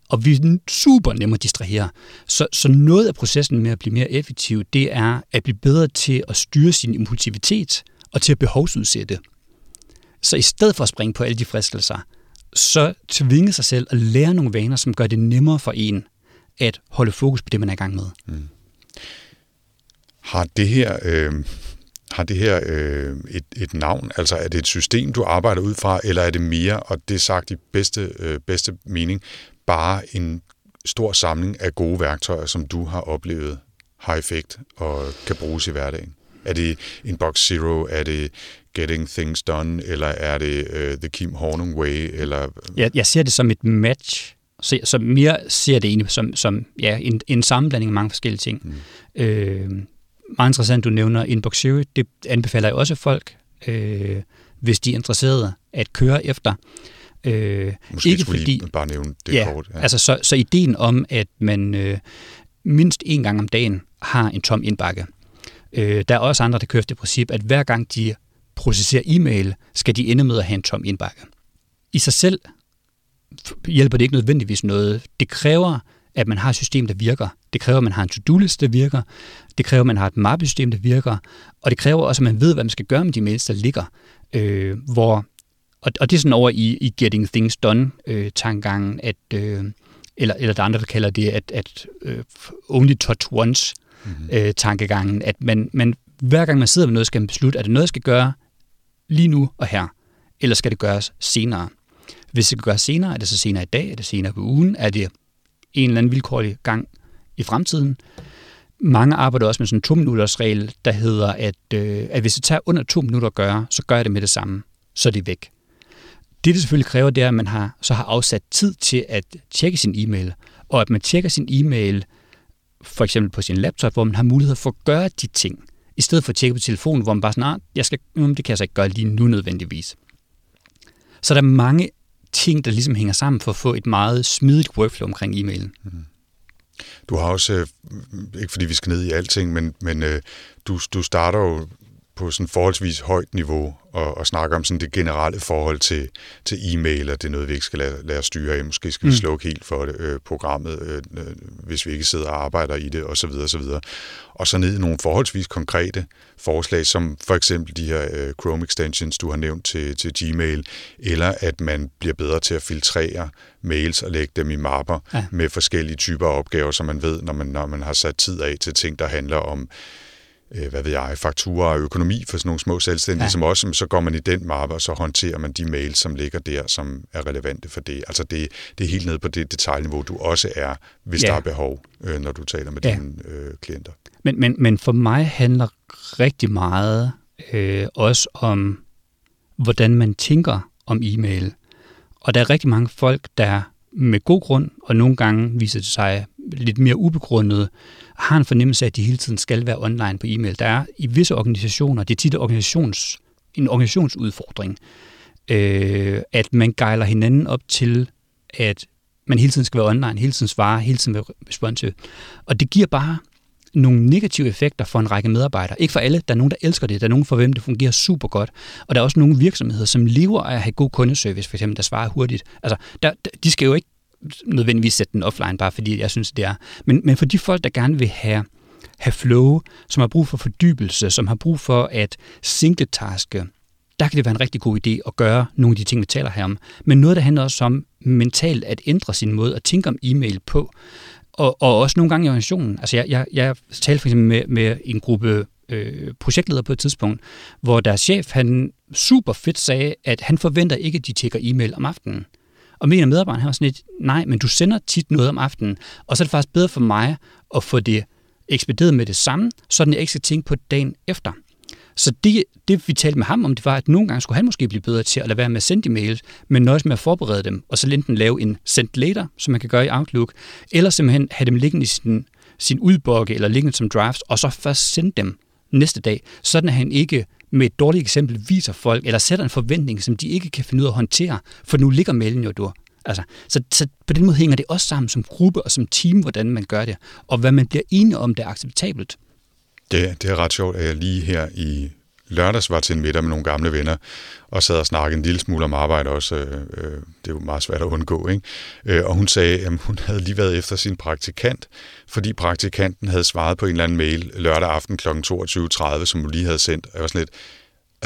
og vi er super nemme at distrahere. Så, så noget af processen med at blive mere effektiv, det er at blive bedre til at styre sin impulsivitet, og til at behovsudsætte. Så i stedet for at springe på alle de fristelser, så tvinge sig selv at lære nogle vaner, som gør det nemmere for en at holde fokus på det, man er i gang med. Mm. Har det her, øh, har det her øh, et, et navn? Altså er det et system, du arbejder ud fra, eller er det mere, og det er sagt i bedste, øh, bedste mening, bare en stor samling af gode værktøjer, som du har oplevet har effekt og kan bruges i hverdagen? Er det Inbox Zero? Er det Getting Things Done? Eller er det uh, The Kim Hornung Way? Eller... Øh, jeg, jeg ser det som et match. Så, så mere ser det egentlig som, som ja, en, en sammenblanding af mange forskellige ting. Mm. Øh, meget interessant, du nævner Inbox Zero. Det anbefaler jeg også folk, øh, hvis de er interesserede at køre efter. Øh, Måske ikke skulle fordi, bare nævne det ja, kort. Ja. Altså, så, så ideen om, at man øh, mindst en gang om dagen har en tom indbakke. Øh, der er også andre, der kører det princip, at hver gang de processerer e-mail, skal de ende med at have en tom indbakke. I sig selv hjælper det ikke nødvendigvis noget. Det kræver, at man har et system, der virker. Det kræver, at man har en to-do-liste, der virker. Det kræver, at man har et mappesystem, der virker. Og det kræver også, at man ved, hvad man skal gøre med de mails, der ligger. Øh, hvor, og, og det er sådan over i, i Getting Things Done-tankegangen, øh, at, øh, eller, eller der er andre, der kalder det, at, at uh, only touch once mm-hmm. tankegangen, at man, man, hver gang man sidder med noget, skal man beslutte, er det noget, jeg skal gøre lige nu og her, eller skal det gøres senere? Hvis det kan gøres senere, er det så senere i dag, er det senere på ugen, er det en eller anden vilkårlig gang i fremtiden. Mange arbejder også med sådan en to-minutters regel, der hedder, at, øh, at hvis det tager under to minutter at gøre, så gør jeg det med det samme, så er det væk. Det, det selvfølgelig kræver, det er, at man har, så har afsat tid til at tjekke sin e-mail, og at man tjekker sin e-mail for eksempel på sin laptop, hvor man har mulighed for at gøre de ting, i stedet for at tjekke på telefonen, hvor man bare sådan, ah, jeg skal, det kan jeg så ikke gøre lige nu nødvendigvis. Så der er mange ting, der ligesom hænger sammen for at få et meget smidigt workflow omkring e-mailen. Mm. Du har også, øh, ikke fordi vi skal ned i alting, men, men øh, du, du starter jo på sådan forholdsvis højt niveau og, og snakke om sådan det generelle forhold til, til e-mail, og det er noget, vi ikke skal lade, lade styre af. Måske skal vi mm. slukke helt for det, øh, programmet, øh, øh, hvis vi ikke sidder og arbejder i det, osv. osv. Og så ned i nogle forholdsvis konkrete forslag, som for eksempel de her øh, Chrome extensions, du har nævnt til, til Gmail, eller at man bliver bedre til at filtrere mails og lægge dem i mapper ja. med forskellige typer opgaver, så man ved, når man, når man har sat tid af til ting, der handler om øh, hvad ved jeg, fakturer og økonomi for sådan nogle små selvstændige, ja. som også, så går man i den mappe, og så håndterer man de mails, som ligger der, som er relevante for det. Altså det, det er helt ned på det detaljniveau, du også er, hvis ja. der er behov, øh, når du taler med ja. dine øh, klienter. Men, men, men for mig handler rigtig meget øh, også om, hvordan man tænker om e-mail. Og der er rigtig mange folk, der med god grund, og nogle gange viser det sig lidt mere ubegrundet, har en fornemmelse af, at de hele tiden skal være online på e-mail. Der er i visse organisationer, det er tit organisations, en organisationsudfordring, øh, at man gejler hinanden op til, at man hele tiden skal være online, hele tiden svare, hele tiden være responsive. Og det giver bare nogle negative effekter for en række medarbejdere. Ikke for alle. Der er nogen, der elsker det. Der er nogen, for hvem det fungerer super godt. Og der er også nogle virksomheder, som lever af at have god kundeservice, for eksempel, der svarer hurtigt. Altså, der, de skal jo ikke nødvendigvis sætte den offline, bare fordi jeg synes, det er. Men, men for de folk, der gerne vil have, have flow, som har brug for fordybelse, som har brug for at singletaske, der kan det være en rigtig god idé at gøre nogle af de ting, vi taler her om. Men noget, der handler også om mentalt at ændre sin måde at tænke om e-mail på, og, og også nogle gange i organisationen. Altså jeg, jeg, jeg talte for eksempel med, med en gruppe øh, projektledere på et tidspunkt, hvor deres chef, han super fedt sagde, at han forventer ikke, at de tjekker e-mail om aftenen. Og mener medarbejder her sådan lidt, nej, men du sender tit noget om aftenen, og så er det faktisk bedre for mig at få det ekspederet med det samme, så jeg ikke skal tænke på dagen efter. Så det, det, vi talte med ham om, det var, at nogle gange skulle han måske blive bedre til at lade være med at sende e-mails, men nøjes med at forberede dem, og så enten lave en send later, som man kan gøre i Outlook, eller simpelthen have dem liggende i sin, sin udbokke, eller liggende som drafts, og så først sende dem næste dag, sådan at han ikke med et dårligt eksempel viser folk, eller sætter en forventning, som de ikke kan finde ud af at håndtere, for nu ligger mailen jo du. Altså, så, så på den måde hænger det også sammen som gruppe og som team, hvordan man gør det, og hvad man bliver enige om, det er acceptabelt. Det, det er ret sjovt, at jeg lige her i lørdags var til en middag med nogle gamle venner, og sad og snakkede en lille smule om arbejde også. Øh, øh det er jo meget svært at undgå, ikke? Øh, og hun sagde, at hun havde lige været efter sin praktikant, fordi praktikanten havde svaret på en eller anden mail lørdag aften kl. 22.30, som hun lige havde sendt. Og jeg var sådan lidt,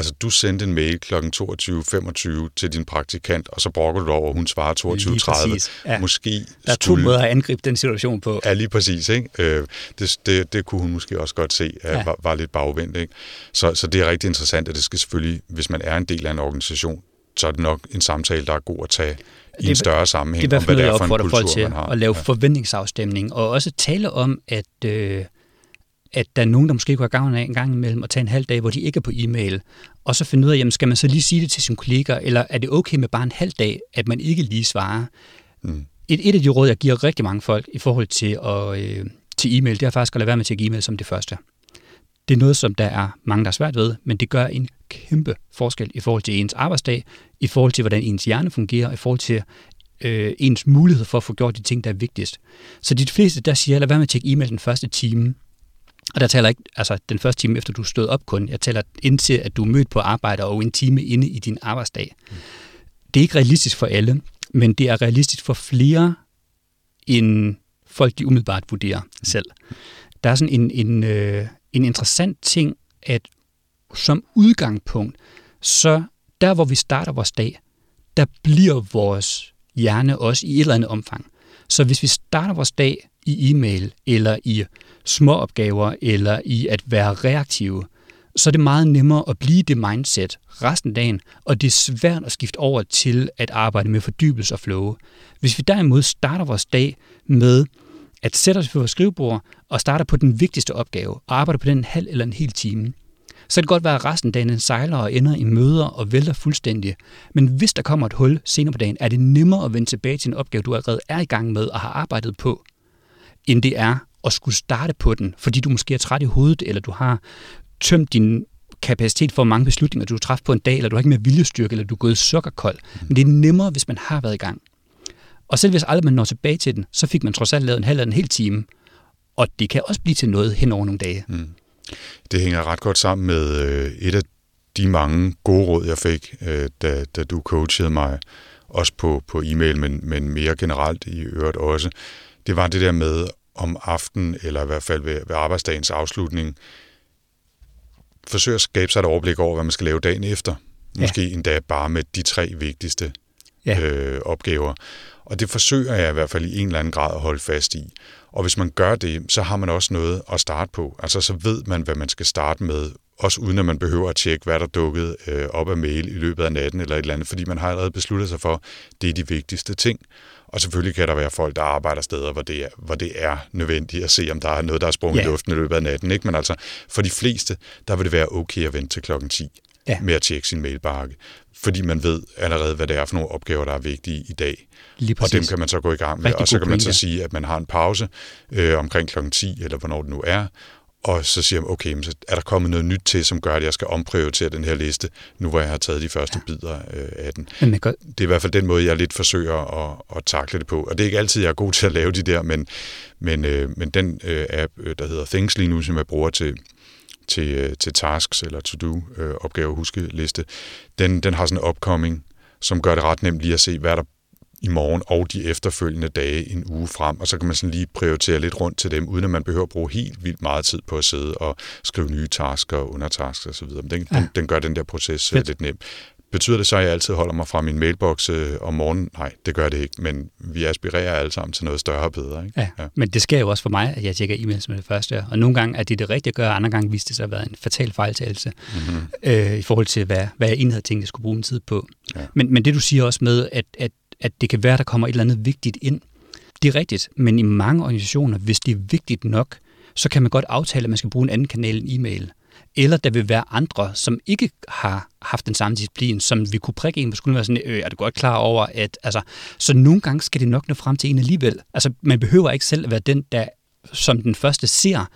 Altså, du sendte en mail kl. 22.25 til din praktikant, og så brokker du dig over, at hun svarer 22.30. Ja. Måske der er to måder at angribe den situation på. Ja, lige præcis. Ikke? Øh, det, det, det kunne hun måske også godt se, at ja. var, var lidt bagvendt. Ikke? Så, så det er rigtig interessant, at det skal selvfølgelig, hvis man er en del af en organisation, så er det nok en samtale, der er god at tage i en større sammenhæng, det er om hvad det er for en kultur, kultur, folk til man har. At lave ja. forventningsafstemning, og også tale om, at, øh, at der er nogen, der måske kunne have gavn af en gang imellem at tage en halv dag, hvor de ikke er på e-mail, og så finde ud af, jamen, skal man så lige sige det til sine kolleger, eller er det okay med bare en halv dag, at man ikke lige svarer? Mm. Et, et af de råd, jeg giver rigtig mange folk i forhold til, at, øh, til e-mail, det er faktisk at lade være med at tjekke e-mail som det første. Det er noget, som der er mange, der er svært ved, men det gør en kæmpe forskel i forhold til ens arbejdsdag, i forhold til, hvordan ens hjerne fungerer, i forhold til øh, ens mulighed for at få gjort de ting, der er vigtigst. Så de fleste, der siger, lad være med at tjekke e-mail den første time. Og der taler ikke, altså den første time efter du stod op kun. Jeg taler indtil, at du er mødt på arbejde og en time inde i din arbejdsdag. Mm. Det er ikke realistisk for alle, men det er realistisk for flere, end folk de umiddelbart vurderer mm. selv. Der er sådan en, en, øh, en interessant ting, at som udgangspunkt, så der hvor vi starter vores dag, der bliver vores hjerne også i et eller andet omfang. Så hvis vi starter vores dag i e-mail, eller i små opgaver, eller i at være reaktive, så er det meget nemmere at blive det mindset resten af dagen, og det er svært at skifte over til at arbejde med fordybelse og flow. Hvis vi derimod starter vores dag med at sætte os på vores skrivebord og starter på den vigtigste opgave, og arbejder på den en halv eller en hel time, så kan det godt være, at resten af dagen sejler og ender i møder og vælter fuldstændig. Men hvis der kommer et hul senere på dagen, er det nemmere at vende tilbage til en opgave, du allerede er i gang med og har arbejdet på, end det er at skulle starte på den, fordi du måske er træt i hovedet, eller du har tømt din kapacitet for mange beslutninger, du træffer på en dag, eller du har ikke mere viljestyrke, eller du er gået sukkerkold. Men det er nemmere, hvis man har været i gang. Og selv hvis aldrig man når tilbage til den, så fik man trods alt lavet en halv eller en hel time. Og det kan også blive til noget hen over nogle dage. Mm. Det hænger ret godt sammen med øh, et af de mange gode råd, jeg fik, øh, da, da du coachede mig, også på, på e-mail, men, men mere generelt i øvrigt også. Det var det der med om aftenen, eller i hvert fald ved, ved arbejdsdagens afslutning, forsøge at skabe sig et overblik over, hvad man skal lave dagen efter. Måske ja. endda bare med de tre vigtigste ja. øh, opgaver. Og det forsøger jeg i hvert fald i en eller anden grad at holde fast i. Og hvis man gør det, så har man også noget at starte på. Altså så ved man, hvad man skal starte med, også uden at man behøver at tjekke, hvad der dukket øh, op af mail i løbet af natten eller et eller andet, fordi man har allerede besluttet sig for, at det er de vigtigste ting. Og selvfølgelig kan der være folk, der arbejder steder, hvor det er, hvor det er nødvendigt at se, om der er noget, der er sprunget ja. i luften i løbet af natten. Ikke? Men altså, for de fleste, der vil det være okay at vente til klokken 10 ja. med at tjekke sin mailbakke, fordi man ved allerede, hvad det er for nogle opgaver, der er vigtige i dag. og dem kan man så gå i gang med, Rigtig og så kan man så sige, at man har en pause øh, omkring klokken 10, eller hvornår det nu er, og så siger man, okay, så er der kommet noget nyt til, som gør, at jeg skal omprioritere den her liste, nu hvor jeg har taget de første ja. bidder øh, af den. Men det er i hvert fald den måde, jeg lidt forsøger at, at takle det på. Og det er ikke altid, jeg er god til at lave de der, men, men, øh, men den øh, app, øh, der hedder Things lige nu, som jeg bruger til, til, øh, til tasks eller to-do øh, opgave huskeliste, den, den har sådan en upcoming, som gør det ret nemt lige at se, hvad der i morgen og de efterfølgende dage en uge frem, og så kan man sådan lige prioritere lidt rundt til dem, uden at man behøver at bruge helt vildt meget tid på at sidde og skrive nye tasker og undertasks osv. Men den, ja. den, den gør den der proces Fedt. lidt nem. Betyder det så, at jeg altid holder mig fra min mailbox øh, om morgenen? Nej, det gør det ikke, men vi aspirerer alle sammen til noget større og bedre. Ikke? Ja, ja, men det sker jo også for mig, at jeg tjekker e-mails med det første, og nogle gange er det det rigtige at gøre, og andre gange viste det sig at være en fatal fejltagelse mm-hmm. øh, i forhold til, hvad, hvad jeg egentlig havde tænkt, jeg skulle bruge en tid på. Ja. Men, men det du siger også med, at, at, at det kan være, der kommer et eller andet vigtigt ind, det er rigtigt, men i mange organisationer, hvis det er vigtigt nok, så kan man godt aftale, at man skal bruge en anden kanal end e-mail eller der vil være andre, som ikke har haft den samme disciplin, som vi kunne prikke en på skulderen være sådan, øh, er du godt klar over, at altså, så nogle gange skal det nok nå frem til en alligevel. Altså, man behøver ikke selv at være den, der som den første ser,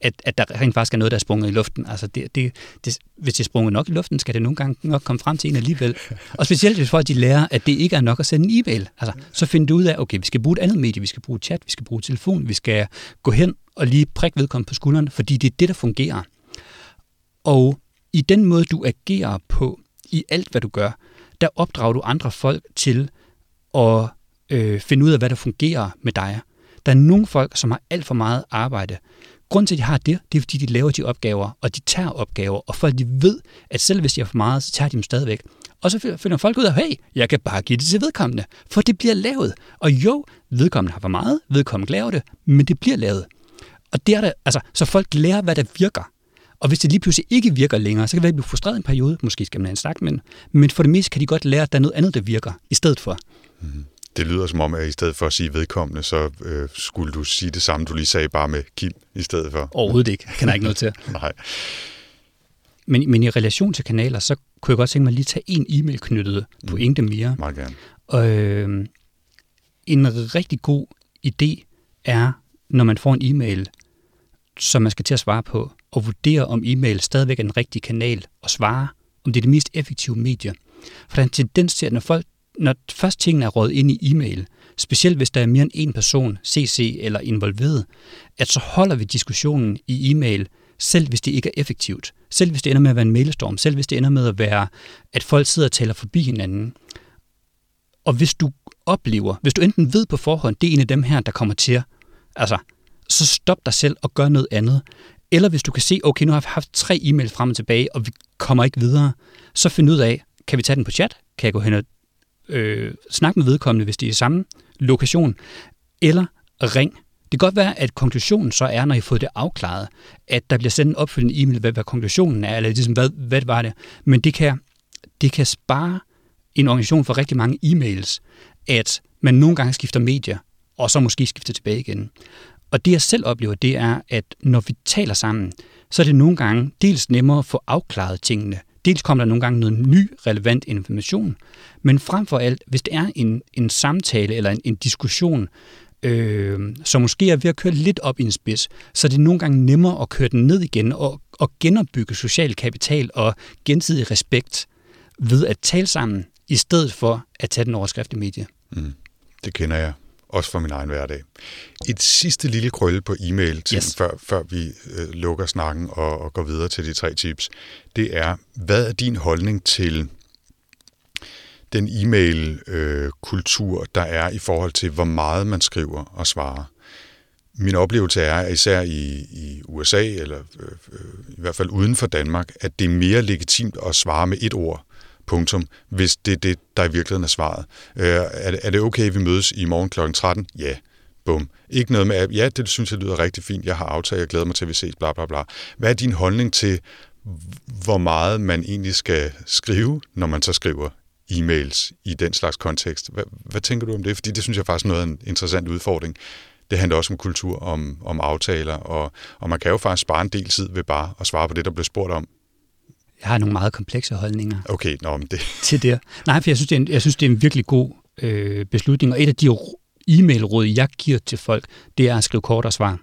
at, at der rent faktisk er noget, der er sprunget i luften. Altså det, det, det, hvis det er sprunget nok i luften, skal det nogle gange nok komme frem til en alligevel. Og specielt hvis folk de lærer, at det ikke er nok at sende en e-mail. Altså, så finder du ud af, okay, vi skal bruge et andet medie, vi skal bruge chat, vi skal bruge telefon, vi skal gå hen og lige prikke vedkommende på skulderen, fordi det er det, der fungerer. Og i den måde, du agerer på, i alt, hvad du gør, der opdrager du andre folk til at øh, finde ud af, hvad der fungerer med dig. Der er nogle folk, som har alt for meget arbejde. Grunden til, at de har det, det er, fordi de laver de opgaver, og de tager opgaver, og folk de ved, at selv hvis de har for meget, så tager de dem stadigvæk. Og så finder folk ud af, hey, jeg kan bare give det til vedkommende, for det bliver lavet. Og jo, vedkommende har for meget, vedkommende laver det, men det bliver lavet. Og det er der, altså, så folk lærer, hvad der virker. Og hvis det lige pludselig ikke virker længere, så kan det være, at blive frustreret en periode. Måske skal man have en snak med Men for det meste kan de godt lære, at der er noget andet, der virker, i stedet for. Mm. Det lyder som om, at i stedet for at sige vedkommende, så øh, skulle du sige det samme, du lige sagde, bare med Kim i stedet for. Overhovedet ikke. Kan jeg ikke noget til. <laughs> Nej. Men, men i relation til kanaler, så kunne jeg godt tænke mig lige tage en e-mail knyttet på mm. Ingde mere. Meget gerne. Og, øh, en rigtig god idé er, når man får en e-mail, som man skal til at svare på, og vurdere, om e-mail stadigvæk er en rigtig kanal at svare, om det er det mest effektive medie. For der er en tendens til, at når, folk, når først tingene er rådet ind i e-mail, specielt hvis der er mere end en person, CC eller involveret, at så holder vi diskussionen i e-mail, selv hvis det ikke er effektivt. Selv hvis det ender med at være en mailstorm. Selv hvis det ender med at være, at folk sidder og taler forbi hinanden. Og hvis du oplever, hvis du enten ved på forhånd, det er en af dem her, der kommer til, altså, så stop dig selv og gør noget andet. Eller hvis du kan se, okay, nu har jeg haft tre e-mails frem og tilbage, og vi kommer ikke videre, så find ud af, kan vi tage den på chat? Kan jeg gå hen og øh, snak med vedkommende, hvis det er i samme lokation? Eller ring. Det kan godt være, at konklusionen så er, når I har fået det afklaret, at der bliver sendt en opfølgende e-mail, hvad, hvad konklusionen er, eller ligesom, hvad, hvad var det. Men det kan, det kan spare en organisation for rigtig mange e-mails, at man nogle gange skifter medier, og så måske skifter tilbage igen. Og det jeg selv oplever, det er, at når vi taler sammen, så er det nogle gange dels nemmere at få afklaret tingene. Dels kommer der nogle gange noget ny, relevant information. Men frem for alt, hvis det er en, en samtale eller en, en diskussion, øh, som måske er ved at køre lidt op i en spids, så er det nogle gange nemmere at køre den ned igen og, og genopbygge social kapital og gensidig respekt ved at tale sammen, i stedet for at tage den overskrift i medie. Mm, det kender jeg også for min egen hverdag. Et sidste lille krølle på e-mail, til, yes. før, før vi øh, lukker snakken og, og går videre til de tre tips, det er, hvad er din holdning til den e-mail-kultur, øh, der er i forhold til, hvor meget man skriver og svarer? Min oplevelse er, at især i, i USA, eller øh, øh, i hvert fald uden for Danmark, at det er mere legitimt at svare med et ord, punktum, hvis det er det, der i virkeligheden er svaret. Øh, er, det, er det okay, at vi mødes i morgen kl. 13? Ja. Bum. Ikke noget med, at ja, det synes jeg lyder rigtig fint, jeg har aftalt, jeg glæder mig til, at vi ses, bla bla bla. Hvad er din holdning til, hvor meget man egentlig skal skrive, når man så skriver e-mails i den slags kontekst? Hvad, hvad tænker du om det? Fordi det synes jeg faktisk er noget af en interessant udfordring. Det handler også om kultur, om, om aftaler, og, og man kan jo faktisk spare en del tid ved bare at svare på det, der bliver spurgt om, jeg har nogle meget komplekse holdninger okay, nå, men det. <laughs> til det. Nej, for jeg synes, det er en, jeg synes, det er en virkelig god øh, beslutning. Og et af de e-mail-råd, jeg giver til folk, det er at skrive kort og svar.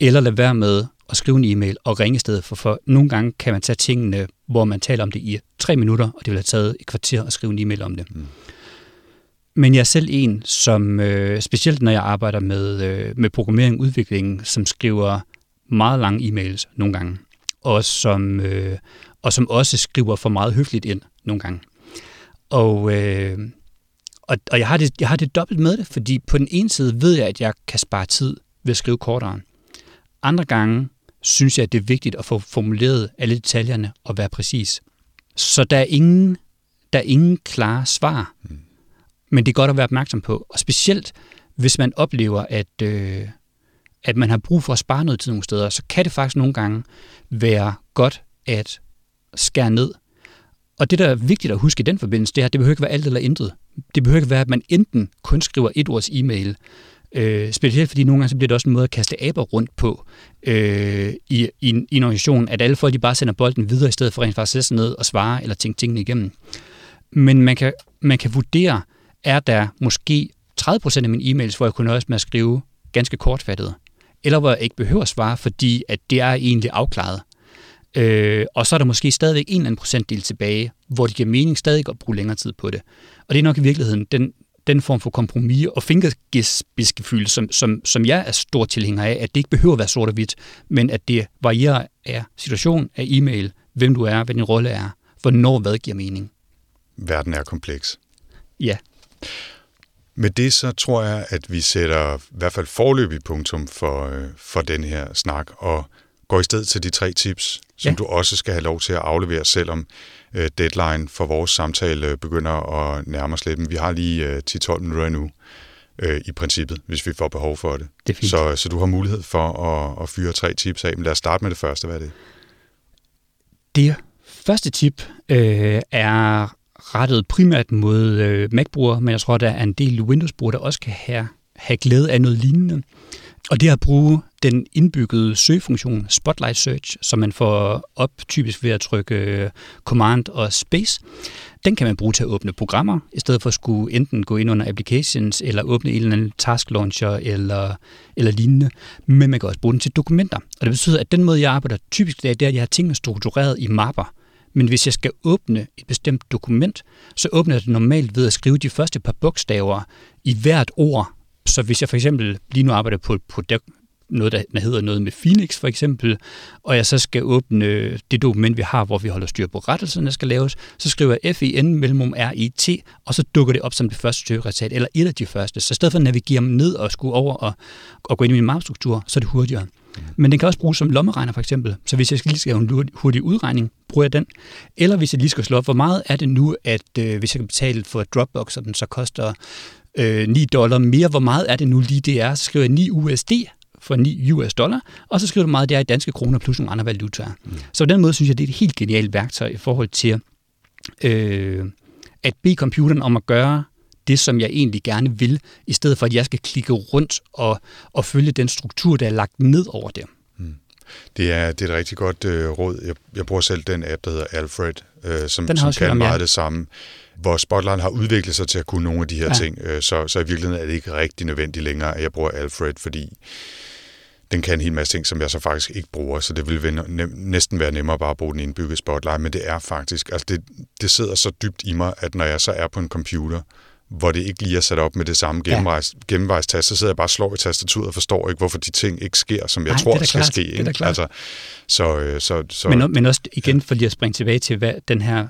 Eller lade være med at skrive en e-mail og ringe i stedet for, for nogle gange kan man tage tingene, hvor man taler om det i tre minutter, og det vil have taget et kvarter at skrive en e-mail om det. Mm. Men jeg er selv en, som øh, specielt når jeg arbejder med, øh, med programmering og udvikling, som skriver meget lange e-mails nogle gange og som, øh, og som også skriver for meget høfligt ind nogle gange. Og, øh, og, og jeg, har det, jeg har det dobbelt med det, fordi på den ene side ved jeg, at jeg kan spare tid ved at skrive kortere. Andre gange synes jeg, at det er vigtigt at få formuleret alle detaljerne og være præcis. Så der er ingen, der er ingen klare svar. Mm. Men det er godt at være opmærksom på. Og specielt, hvis man oplever, at, øh, at man har brug for at spare noget tid nogle steder, så kan det faktisk nogle gange være godt at skære ned. Og det, der er vigtigt at huske i den forbindelse, det er, at det behøver ikke være alt eller intet. Det behøver ikke være, at man enten kun skriver et ords e-mail, øh, specielt fordi nogle gange så bliver det også en måde at kaste aber rundt på øh, i, i, en, i en organisation, at alle folk de bare sender bolden videre, i stedet for rent faktisk at sætte sig ned og svare eller tænke tingene igennem. Men man kan, man kan vurdere, er der måske 30% af mine e-mails, hvor jeg kunne nøjes med at skrive ganske kortfattet eller hvor jeg ikke behøver at svare, fordi at det er egentlig afklaret. Øh, og så er der måske stadigvæk en eller anden procentdel tilbage, hvor det giver mening stadig at bruge længere tid på det. Og det er nok i virkeligheden den, den form for kompromis og fingerspidsgefühl, som, som, som jeg er stor tilhænger af, at det ikke behøver at være sort og hvidt, men at det varierer af situation, af e-mail, hvem du er, hvad din rolle er, hvornår hvad giver mening. Verden er kompleks. Ja. Med det så tror jeg, at vi sætter i hvert fald forløbig punktum for, øh, for den her snak, og går i stedet til de tre tips, som ja. du også skal have lov til at aflevere, selvom øh, deadline for vores samtale øh, begynder at nærme os lidt. Men vi har lige øh, 10-12 minutter endnu øh, i princippet, hvis vi får behov for det. Det er fint. Så, så du har mulighed for at, at fyre tre tips af. Men lad os starte med det første. Hvad er det? Det første tip øh, er rettet primært mod øh, Mac-brugere, men jeg tror, der er en del Windows-brugere, der også kan have, have glæde af noget lignende. Og det er at bruge den indbyggede søgefunktion Spotlight Search, som man får op typisk ved at trykke øh, Command og Space. Den kan man bruge til at åbne programmer, i stedet for at skulle enten gå ind under applications, eller åbne en eller anden task launcher, eller, eller lignende. Men man kan også bruge den til dokumenter. Og det betyder, at den måde, jeg arbejder typisk, det er, at jeg har tingene struktureret i mapper. Men hvis jeg skal åbne et bestemt dokument, så åbner jeg det normalt ved at skrive de første par bogstaver i hvert ord. Så hvis jeg for eksempel lige nu arbejder på et produkt, noget, der hedder noget med Phoenix for eksempel, og jeg så skal åbne det dokument, vi har, hvor vi holder styr på rettelserne, der skal laves, så skriver jeg FEN mellemrum RIT, og så dukker det op som det første søgeresultat, eller et af de første. Så i stedet for at navigere ned og skulle over og, og gå ind i min mapstruktur, så er det hurtigere. Men den kan også bruges som lommeregner for eksempel. Så hvis jeg skal lige skal have en hurtig udregning, bruger jeg den. Eller hvis jeg lige skal slå op, hvor meget er det nu, at øh, hvis jeg kan betale for Dropbox, og den så koster øh, 9 dollar mere, hvor meget er det nu lige det er? Så skriver jeg 9 USD for 9 US dollar, og så skriver du meget, det er i danske kroner plus nogle andre valutaer. Mm. Så på den måde synes jeg, det er et helt genialt værktøj i forhold til øh, at bede computeren om at gøre det, som jeg egentlig gerne vil, i stedet for at jeg skal klikke rundt og, og følge den struktur, der er lagt ned over det. Mm. Det er, det er et rigtig godt øh, råd. Jeg, jeg bruger selv den app, der hedder Alfred, øh, som, som kan meget ja. det samme hvor Spotlight har udviklet sig til at kunne nogle af de her ja. ting, øh, så, så i virkeligheden er det ikke rigtig nødvendigt længere, at jeg bruger Alfred, fordi den kan en hel masse ting, som jeg så faktisk ikke bruger, så det vil næsten være nemmere bare at bruge den indbygget Spotlight, men det er faktisk, altså det, det sidder så dybt i mig, at når jeg så er på en computer, hvor det ikke lige er sat op med det samme gennemvejs, ja. gennemvejstast, så sidder jeg bare og slår i tastaturet og forstår ikke, hvorfor de ting ikke sker, som jeg Nej, tror, det skal klart. ske. Ikke? Det er altså, så, øh, så, så, men, men også igen, for lige at springe tilbage til, hvad den her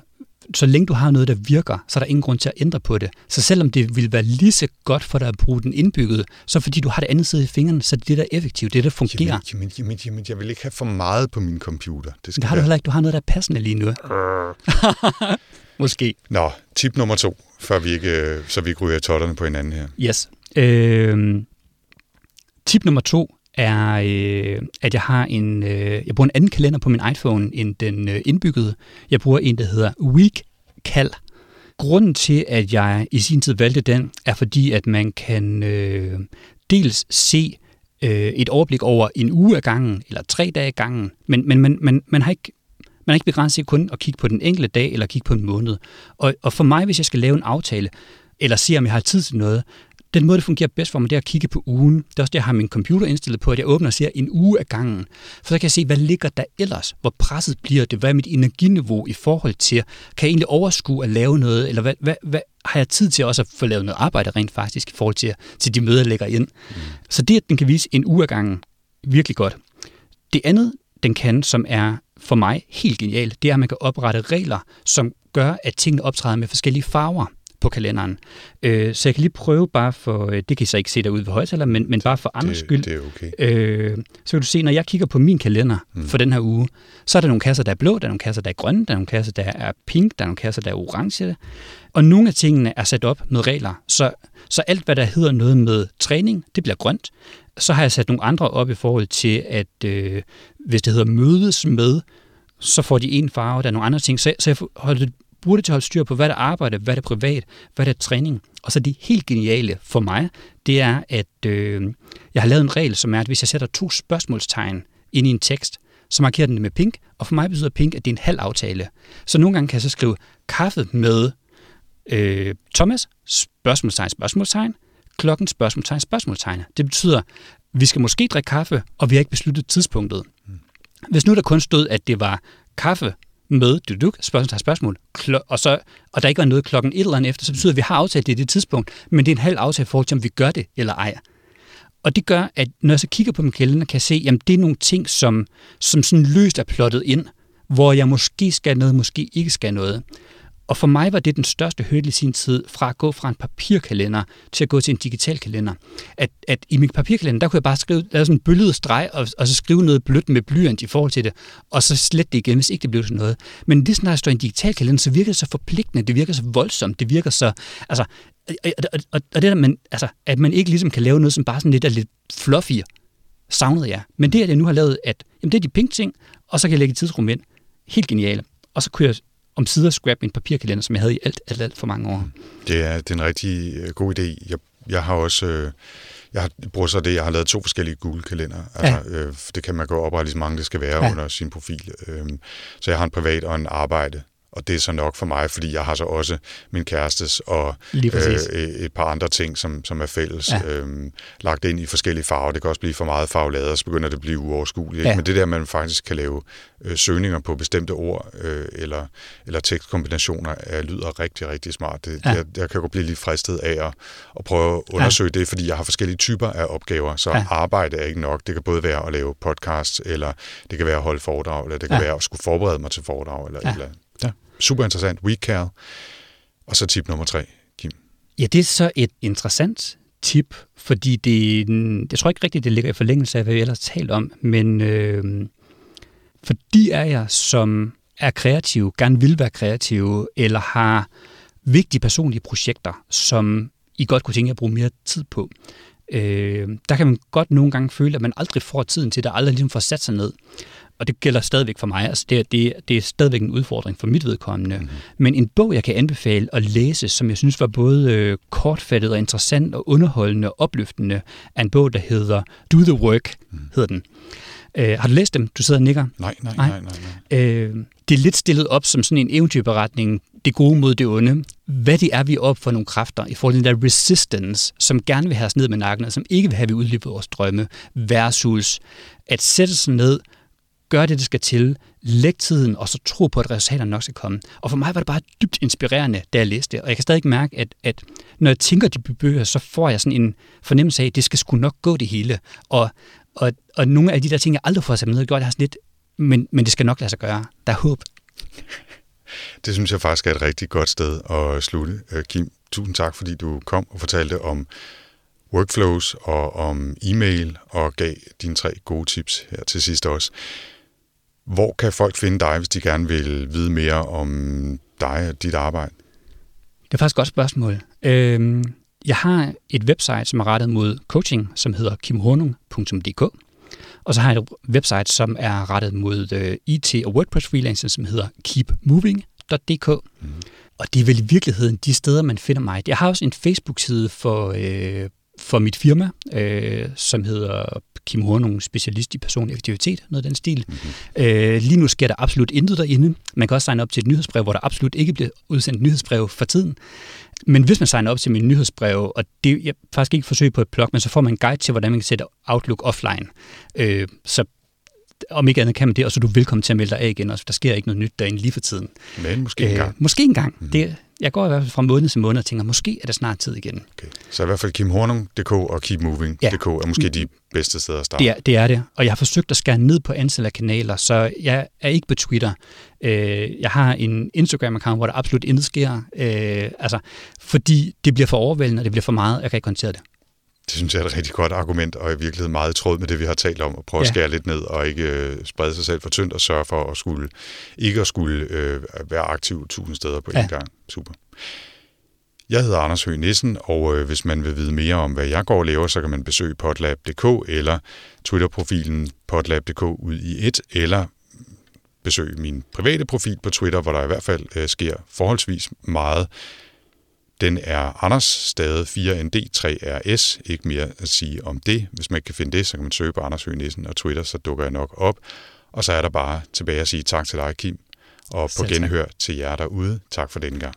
så længe du har noget, der virker, så er der ingen grund til at ændre på det. Så selvom det vil være lige så godt for dig at bruge den indbygget, så fordi du har det andet side i fingrene, så er det det, der er effektivt, det der fungerer. Jamen, jamen, jamen, jamen, jeg vil ikke have for meget på min computer. Det, skal det har du heller ikke. Du har noget, der er passende lige nu. <laughs> Måske. Nå, tip nummer to, før vi ikke, øh, så vi ikke ryger totterne på hinanden her. Yes. Øh, tip nummer to er, øh, at jeg har en, øh, jeg bruger en anden kalender på min iPhone end den øh, indbyggede. Jeg bruger en, der hedder Weekcal. Grunden til, at jeg i sin tid valgte den, er fordi, at man kan øh, dels se øh, et overblik over en uge af gangen, eller tre dage af gangen, men, men man, man, man har ikke man er ikke begrænset kun at kigge på den enkelte dag eller kigge på en måned. Og, og for mig, hvis jeg skal lave en aftale, eller se, om jeg har tid til noget, den måde, det fungerer bedst for mig, det er at kigge på ugen. Det er også det, jeg har min computer indstillet på, at jeg åbner og ser en uge af gangen. For så kan jeg se, hvad ligger der ellers? Hvor presset bliver det? Hvad er mit energiniveau i forhold til? Kan jeg egentlig overskue at lave noget? Eller hvad, hvad, hvad har jeg tid til også at få lavet noget arbejde rent faktisk i forhold til, til de møder, jeg lægger ind? Mm. Så det, at den kan vise en uge af gangen, virkelig godt. Det andet, den kan, som er for mig helt genialt, det er, at man kan oprette regler, som gør, at tingene optræder med forskellige farver på kalenderen. Øh, så jeg kan lige prøve bare for, øh, det kan I så ikke se derude ved højtaler, men, men bare for andres det, skyld. Det er okay. Øh, så kan du se, når jeg kigger på min kalender mm. for den her uge, så er der nogle kasser, der er blå, der er nogle kasser, der er grønne, der er nogle kasser, der er pink, der er nogle kasser, der er orange. Og nogle af tingene er sat op med regler, så, så alt, hvad der hedder noget med træning, det bliver grønt. Så har jeg sat nogle andre op i forhold til, at øh, hvis det hedder mødes med, så får de en farve, der er nogle andre ting. Så, så jeg holder bruger det til at holde styr på, hvad der arbejde, hvad der er privat, hvad der er træning. Og så det helt geniale for mig, det er, at øh, jeg har lavet en regel, som er, at hvis jeg sætter to spørgsmålstegn ind i en tekst, så markerer den det med pink, og for mig betyder pink, at det er en halv aftale. Så nogle gange kan jeg så skrive kaffe med øh, Thomas, spørgsmålstegn, spørgsmålstegn, klokken, spørgsmålstegn, spørgsmålstegn. Det betyder, vi skal måske drikke kaffe, og vi har ikke besluttet tidspunktet. Mm. Hvis nu der kun stod, at det var kaffe med du, du, spørgsmål, spørgsmål, og, så, og der ikke var noget klokken et eller andet efter, så betyder det, at vi har aftalt det i det tidspunkt, men det er en halv aftale for, om vi gør det eller ej. Og det gør, at når jeg så kigger på min kalender, kan jeg se, at det er nogle ting, som, som sådan løst er plottet ind, hvor jeg måske skal noget, måske ikke skal noget. Og for mig var det den største hurdle i sin tid, fra at gå fra en papirkalender til at gå til en digital kalender. At, at i min papirkalender, der kunne jeg bare skrive, lave sådan en bølget streg, og, og så skrive noget blødt med blyant i forhold til det, og så slet det igen, hvis ikke det blev sådan noget. Men det, snart jeg står i en digital kalender, så virker det så forpligtende, det virker så voldsomt, det virker så, altså, og, og, og, og det der, man, altså, at man ikke ligesom kan lave noget, som bare sådan lidt er lidt fluffy, savnede jeg. Men det, at jeg nu har lavet, at jamen, det er de pink ting, og så kan jeg lægge tidsrum ind. Helt genialt. Og så kunne jeg om sider scrap min papirkalender, som jeg havde i alt, alt, alt for mange år. Det er, det er en rigtig øh, god idé. Jeg, jeg har også... Øh, jeg bruger så det, jeg har lavet to forskellige Google-kalender. Altså, ja. øh, det kan man gå op og lige så mange, det skal være ja. under sin profil. Øh, så jeg har en privat og en arbejde og det er så nok for mig, fordi jeg har så også min kærestes og øh, et par andre ting, som, som er fælles, ja. øhm, lagt ind i forskellige farver. Det kan også blive for meget farveladet, og så begynder det at blive uoverskueligt. Ja. Men det der, man faktisk kan lave øh, søgninger på bestemte ord øh, eller, eller tekstkombinationer, er, lyder rigtig, rigtig smart. Det, ja. jeg, jeg kan godt blive lidt fristet af at, at prøve at undersøge ja. det, fordi jeg har forskellige typer af opgaver, så ja. arbejde er ikke nok. Det kan både være at lave podcasts, eller det kan være at holde foredrag, eller det kan ja. være at skulle forberede mig til foredrag, eller ja. eller super interessant. WeCal. Og så tip nummer tre, Kim. Ja, det er så et interessant tip, fordi det, jeg tror ikke rigtigt, det ligger i forlængelse af, hvad vi ellers har talt om, men øh, fordi er jeg, som er kreativ, gerne vil være kreativ, eller har vigtige personlige projekter, som I godt kunne tænke jer at bruge mere tid på, øh, der kan man godt nogle gange føle, at man aldrig får tiden til det, aldrig ligesom får sat sig ned og det gælder stadigvæk for mig, altså det, det, det er stadigvæk en udfordring for mit vedkommende. Mm. Men en bog, jeg kan anbefale at læse, som jeg synes var både øh, kortfattet og interessant og underholdende og opløftende, er en bog, der hedder Do the Work, mm. hedder den. Øh, har du læst dem? Du sidder og nikker. Nej, nej, nej. nej, nej. Øh, det er lidt stillet op som sådan en eventyrberetning, det gode mod det onde. Hvad det er, vi er op for nogle kræfter i forhold til den der resistance, som gerne vil have os ned med nakken, og som ikke vil have, at vi udlever vores drømme, versus at sætte sig ned, gør det, det skal til, læg tiden, og så tro på, at resultaterne nok skal komme. Og for mig var det bare dybt inspirerende, da jeg læste det. Og jeg kan stadig mærke, at, at når jeg tænker de bøger, så får jeg sådan en fornemmelse af, at det skal sgu nok gå det hele. Og, og, og nogle af de der ting, jeg aldrig får sat med, gør det har sådan lidt, men, men det skal nok lade sig gøre. Der er håb. <laughs> Det synes jeg faktisk er et rigtig godt sted at slutte. Øh, Kim, tusind tak, fordi du kom og fortalte om workflows og om e-mail og gav dine tre gode tips her til sidst også. Hvor kan folk finde dig, hvis de gerne vil vide mere om dig og dit arbejde? Det er faktisk et godt spørgsmål. Øhm, jeg har et website, som er rettet mod coaching, som hedder kimhornung.dk. Og så har jeg et website, som er rettet mod øh, IT og WordPress freelancing, som hedder keepmoving.dk. Mm. Og det er vel i virkeligheden de steder, man finder mig. Jeg har også en Facebook-side for, øh, for mit firma, øh, som hedder Kim Hornung, specialist i personlig aktivitet, noget af den stil. Mm-hmm. Øh, lige nu sker der absolut intet derinde. Man kan også signe op til et nyhedsbrev, hvor der absolut ikke bliver udsendt nyhedsbrev for tiden. Men hvis man signer op til min nyhedsbrev, og det er faktisk ikke forsøg på et plug, men så får man en guide til, hvordan man kan sætte Outlook offline. Øh, så om ikke andet kan man det, og så er du velkommen til at melde dig af igen, for der sker ikke noget nyt derinde lige for tiden. Men måske øh, en gang. Måske en gang. Mm. Det, jeg går i hvert fald fra måned til måned og tænker, måske er det snart tid igen. Okay. Så i hvert fald kimhornung.dk og keepmoving.dk ja. er måske de bedste steder at starte. Det er, det er det, og jeg har forsøgt at skære ned på antallet af kanaler, så jeg er ikke på Twitter. Øh, jeg har en Instagram-account, hvor der absolut intet sker, øh, altså, fordi det bliver for overvældende, og det bliver for meget, jeg kan ikke håndtere det. Det synes jeg er et rigtig godt argument, og i virkeligheden meget i tråd med det, vi har talt om, at prøve ja. at skære lidt ned og ikke øh, sprede sig selv for tyndt og sørge for at skulle, ikke at skulle øh, være aktiv tusind steder på ja. en gang. Super. Jeg hedder Anders Høgh Nissen, og øh, hvis man vil vide mere om, hvad jeg går og laver, så kan man besøge potlab.dk eller Twitter-profilen potlab.dk ud i et, eller besøge min private profil på Twitter, hvor der i hvert fald øh, sker forholdsvis meget den er Anders, stadig 4ND3RS. Ikke mere at sige om det. Hvis man ikke kan finde det, så kan man søge på Anders Høgh Nissen og Twitter, så dukker jeg nok op. Og så er der bare tilbage at sige tak til dig, Kim, og på genhør til jer derude. Tak for den gang.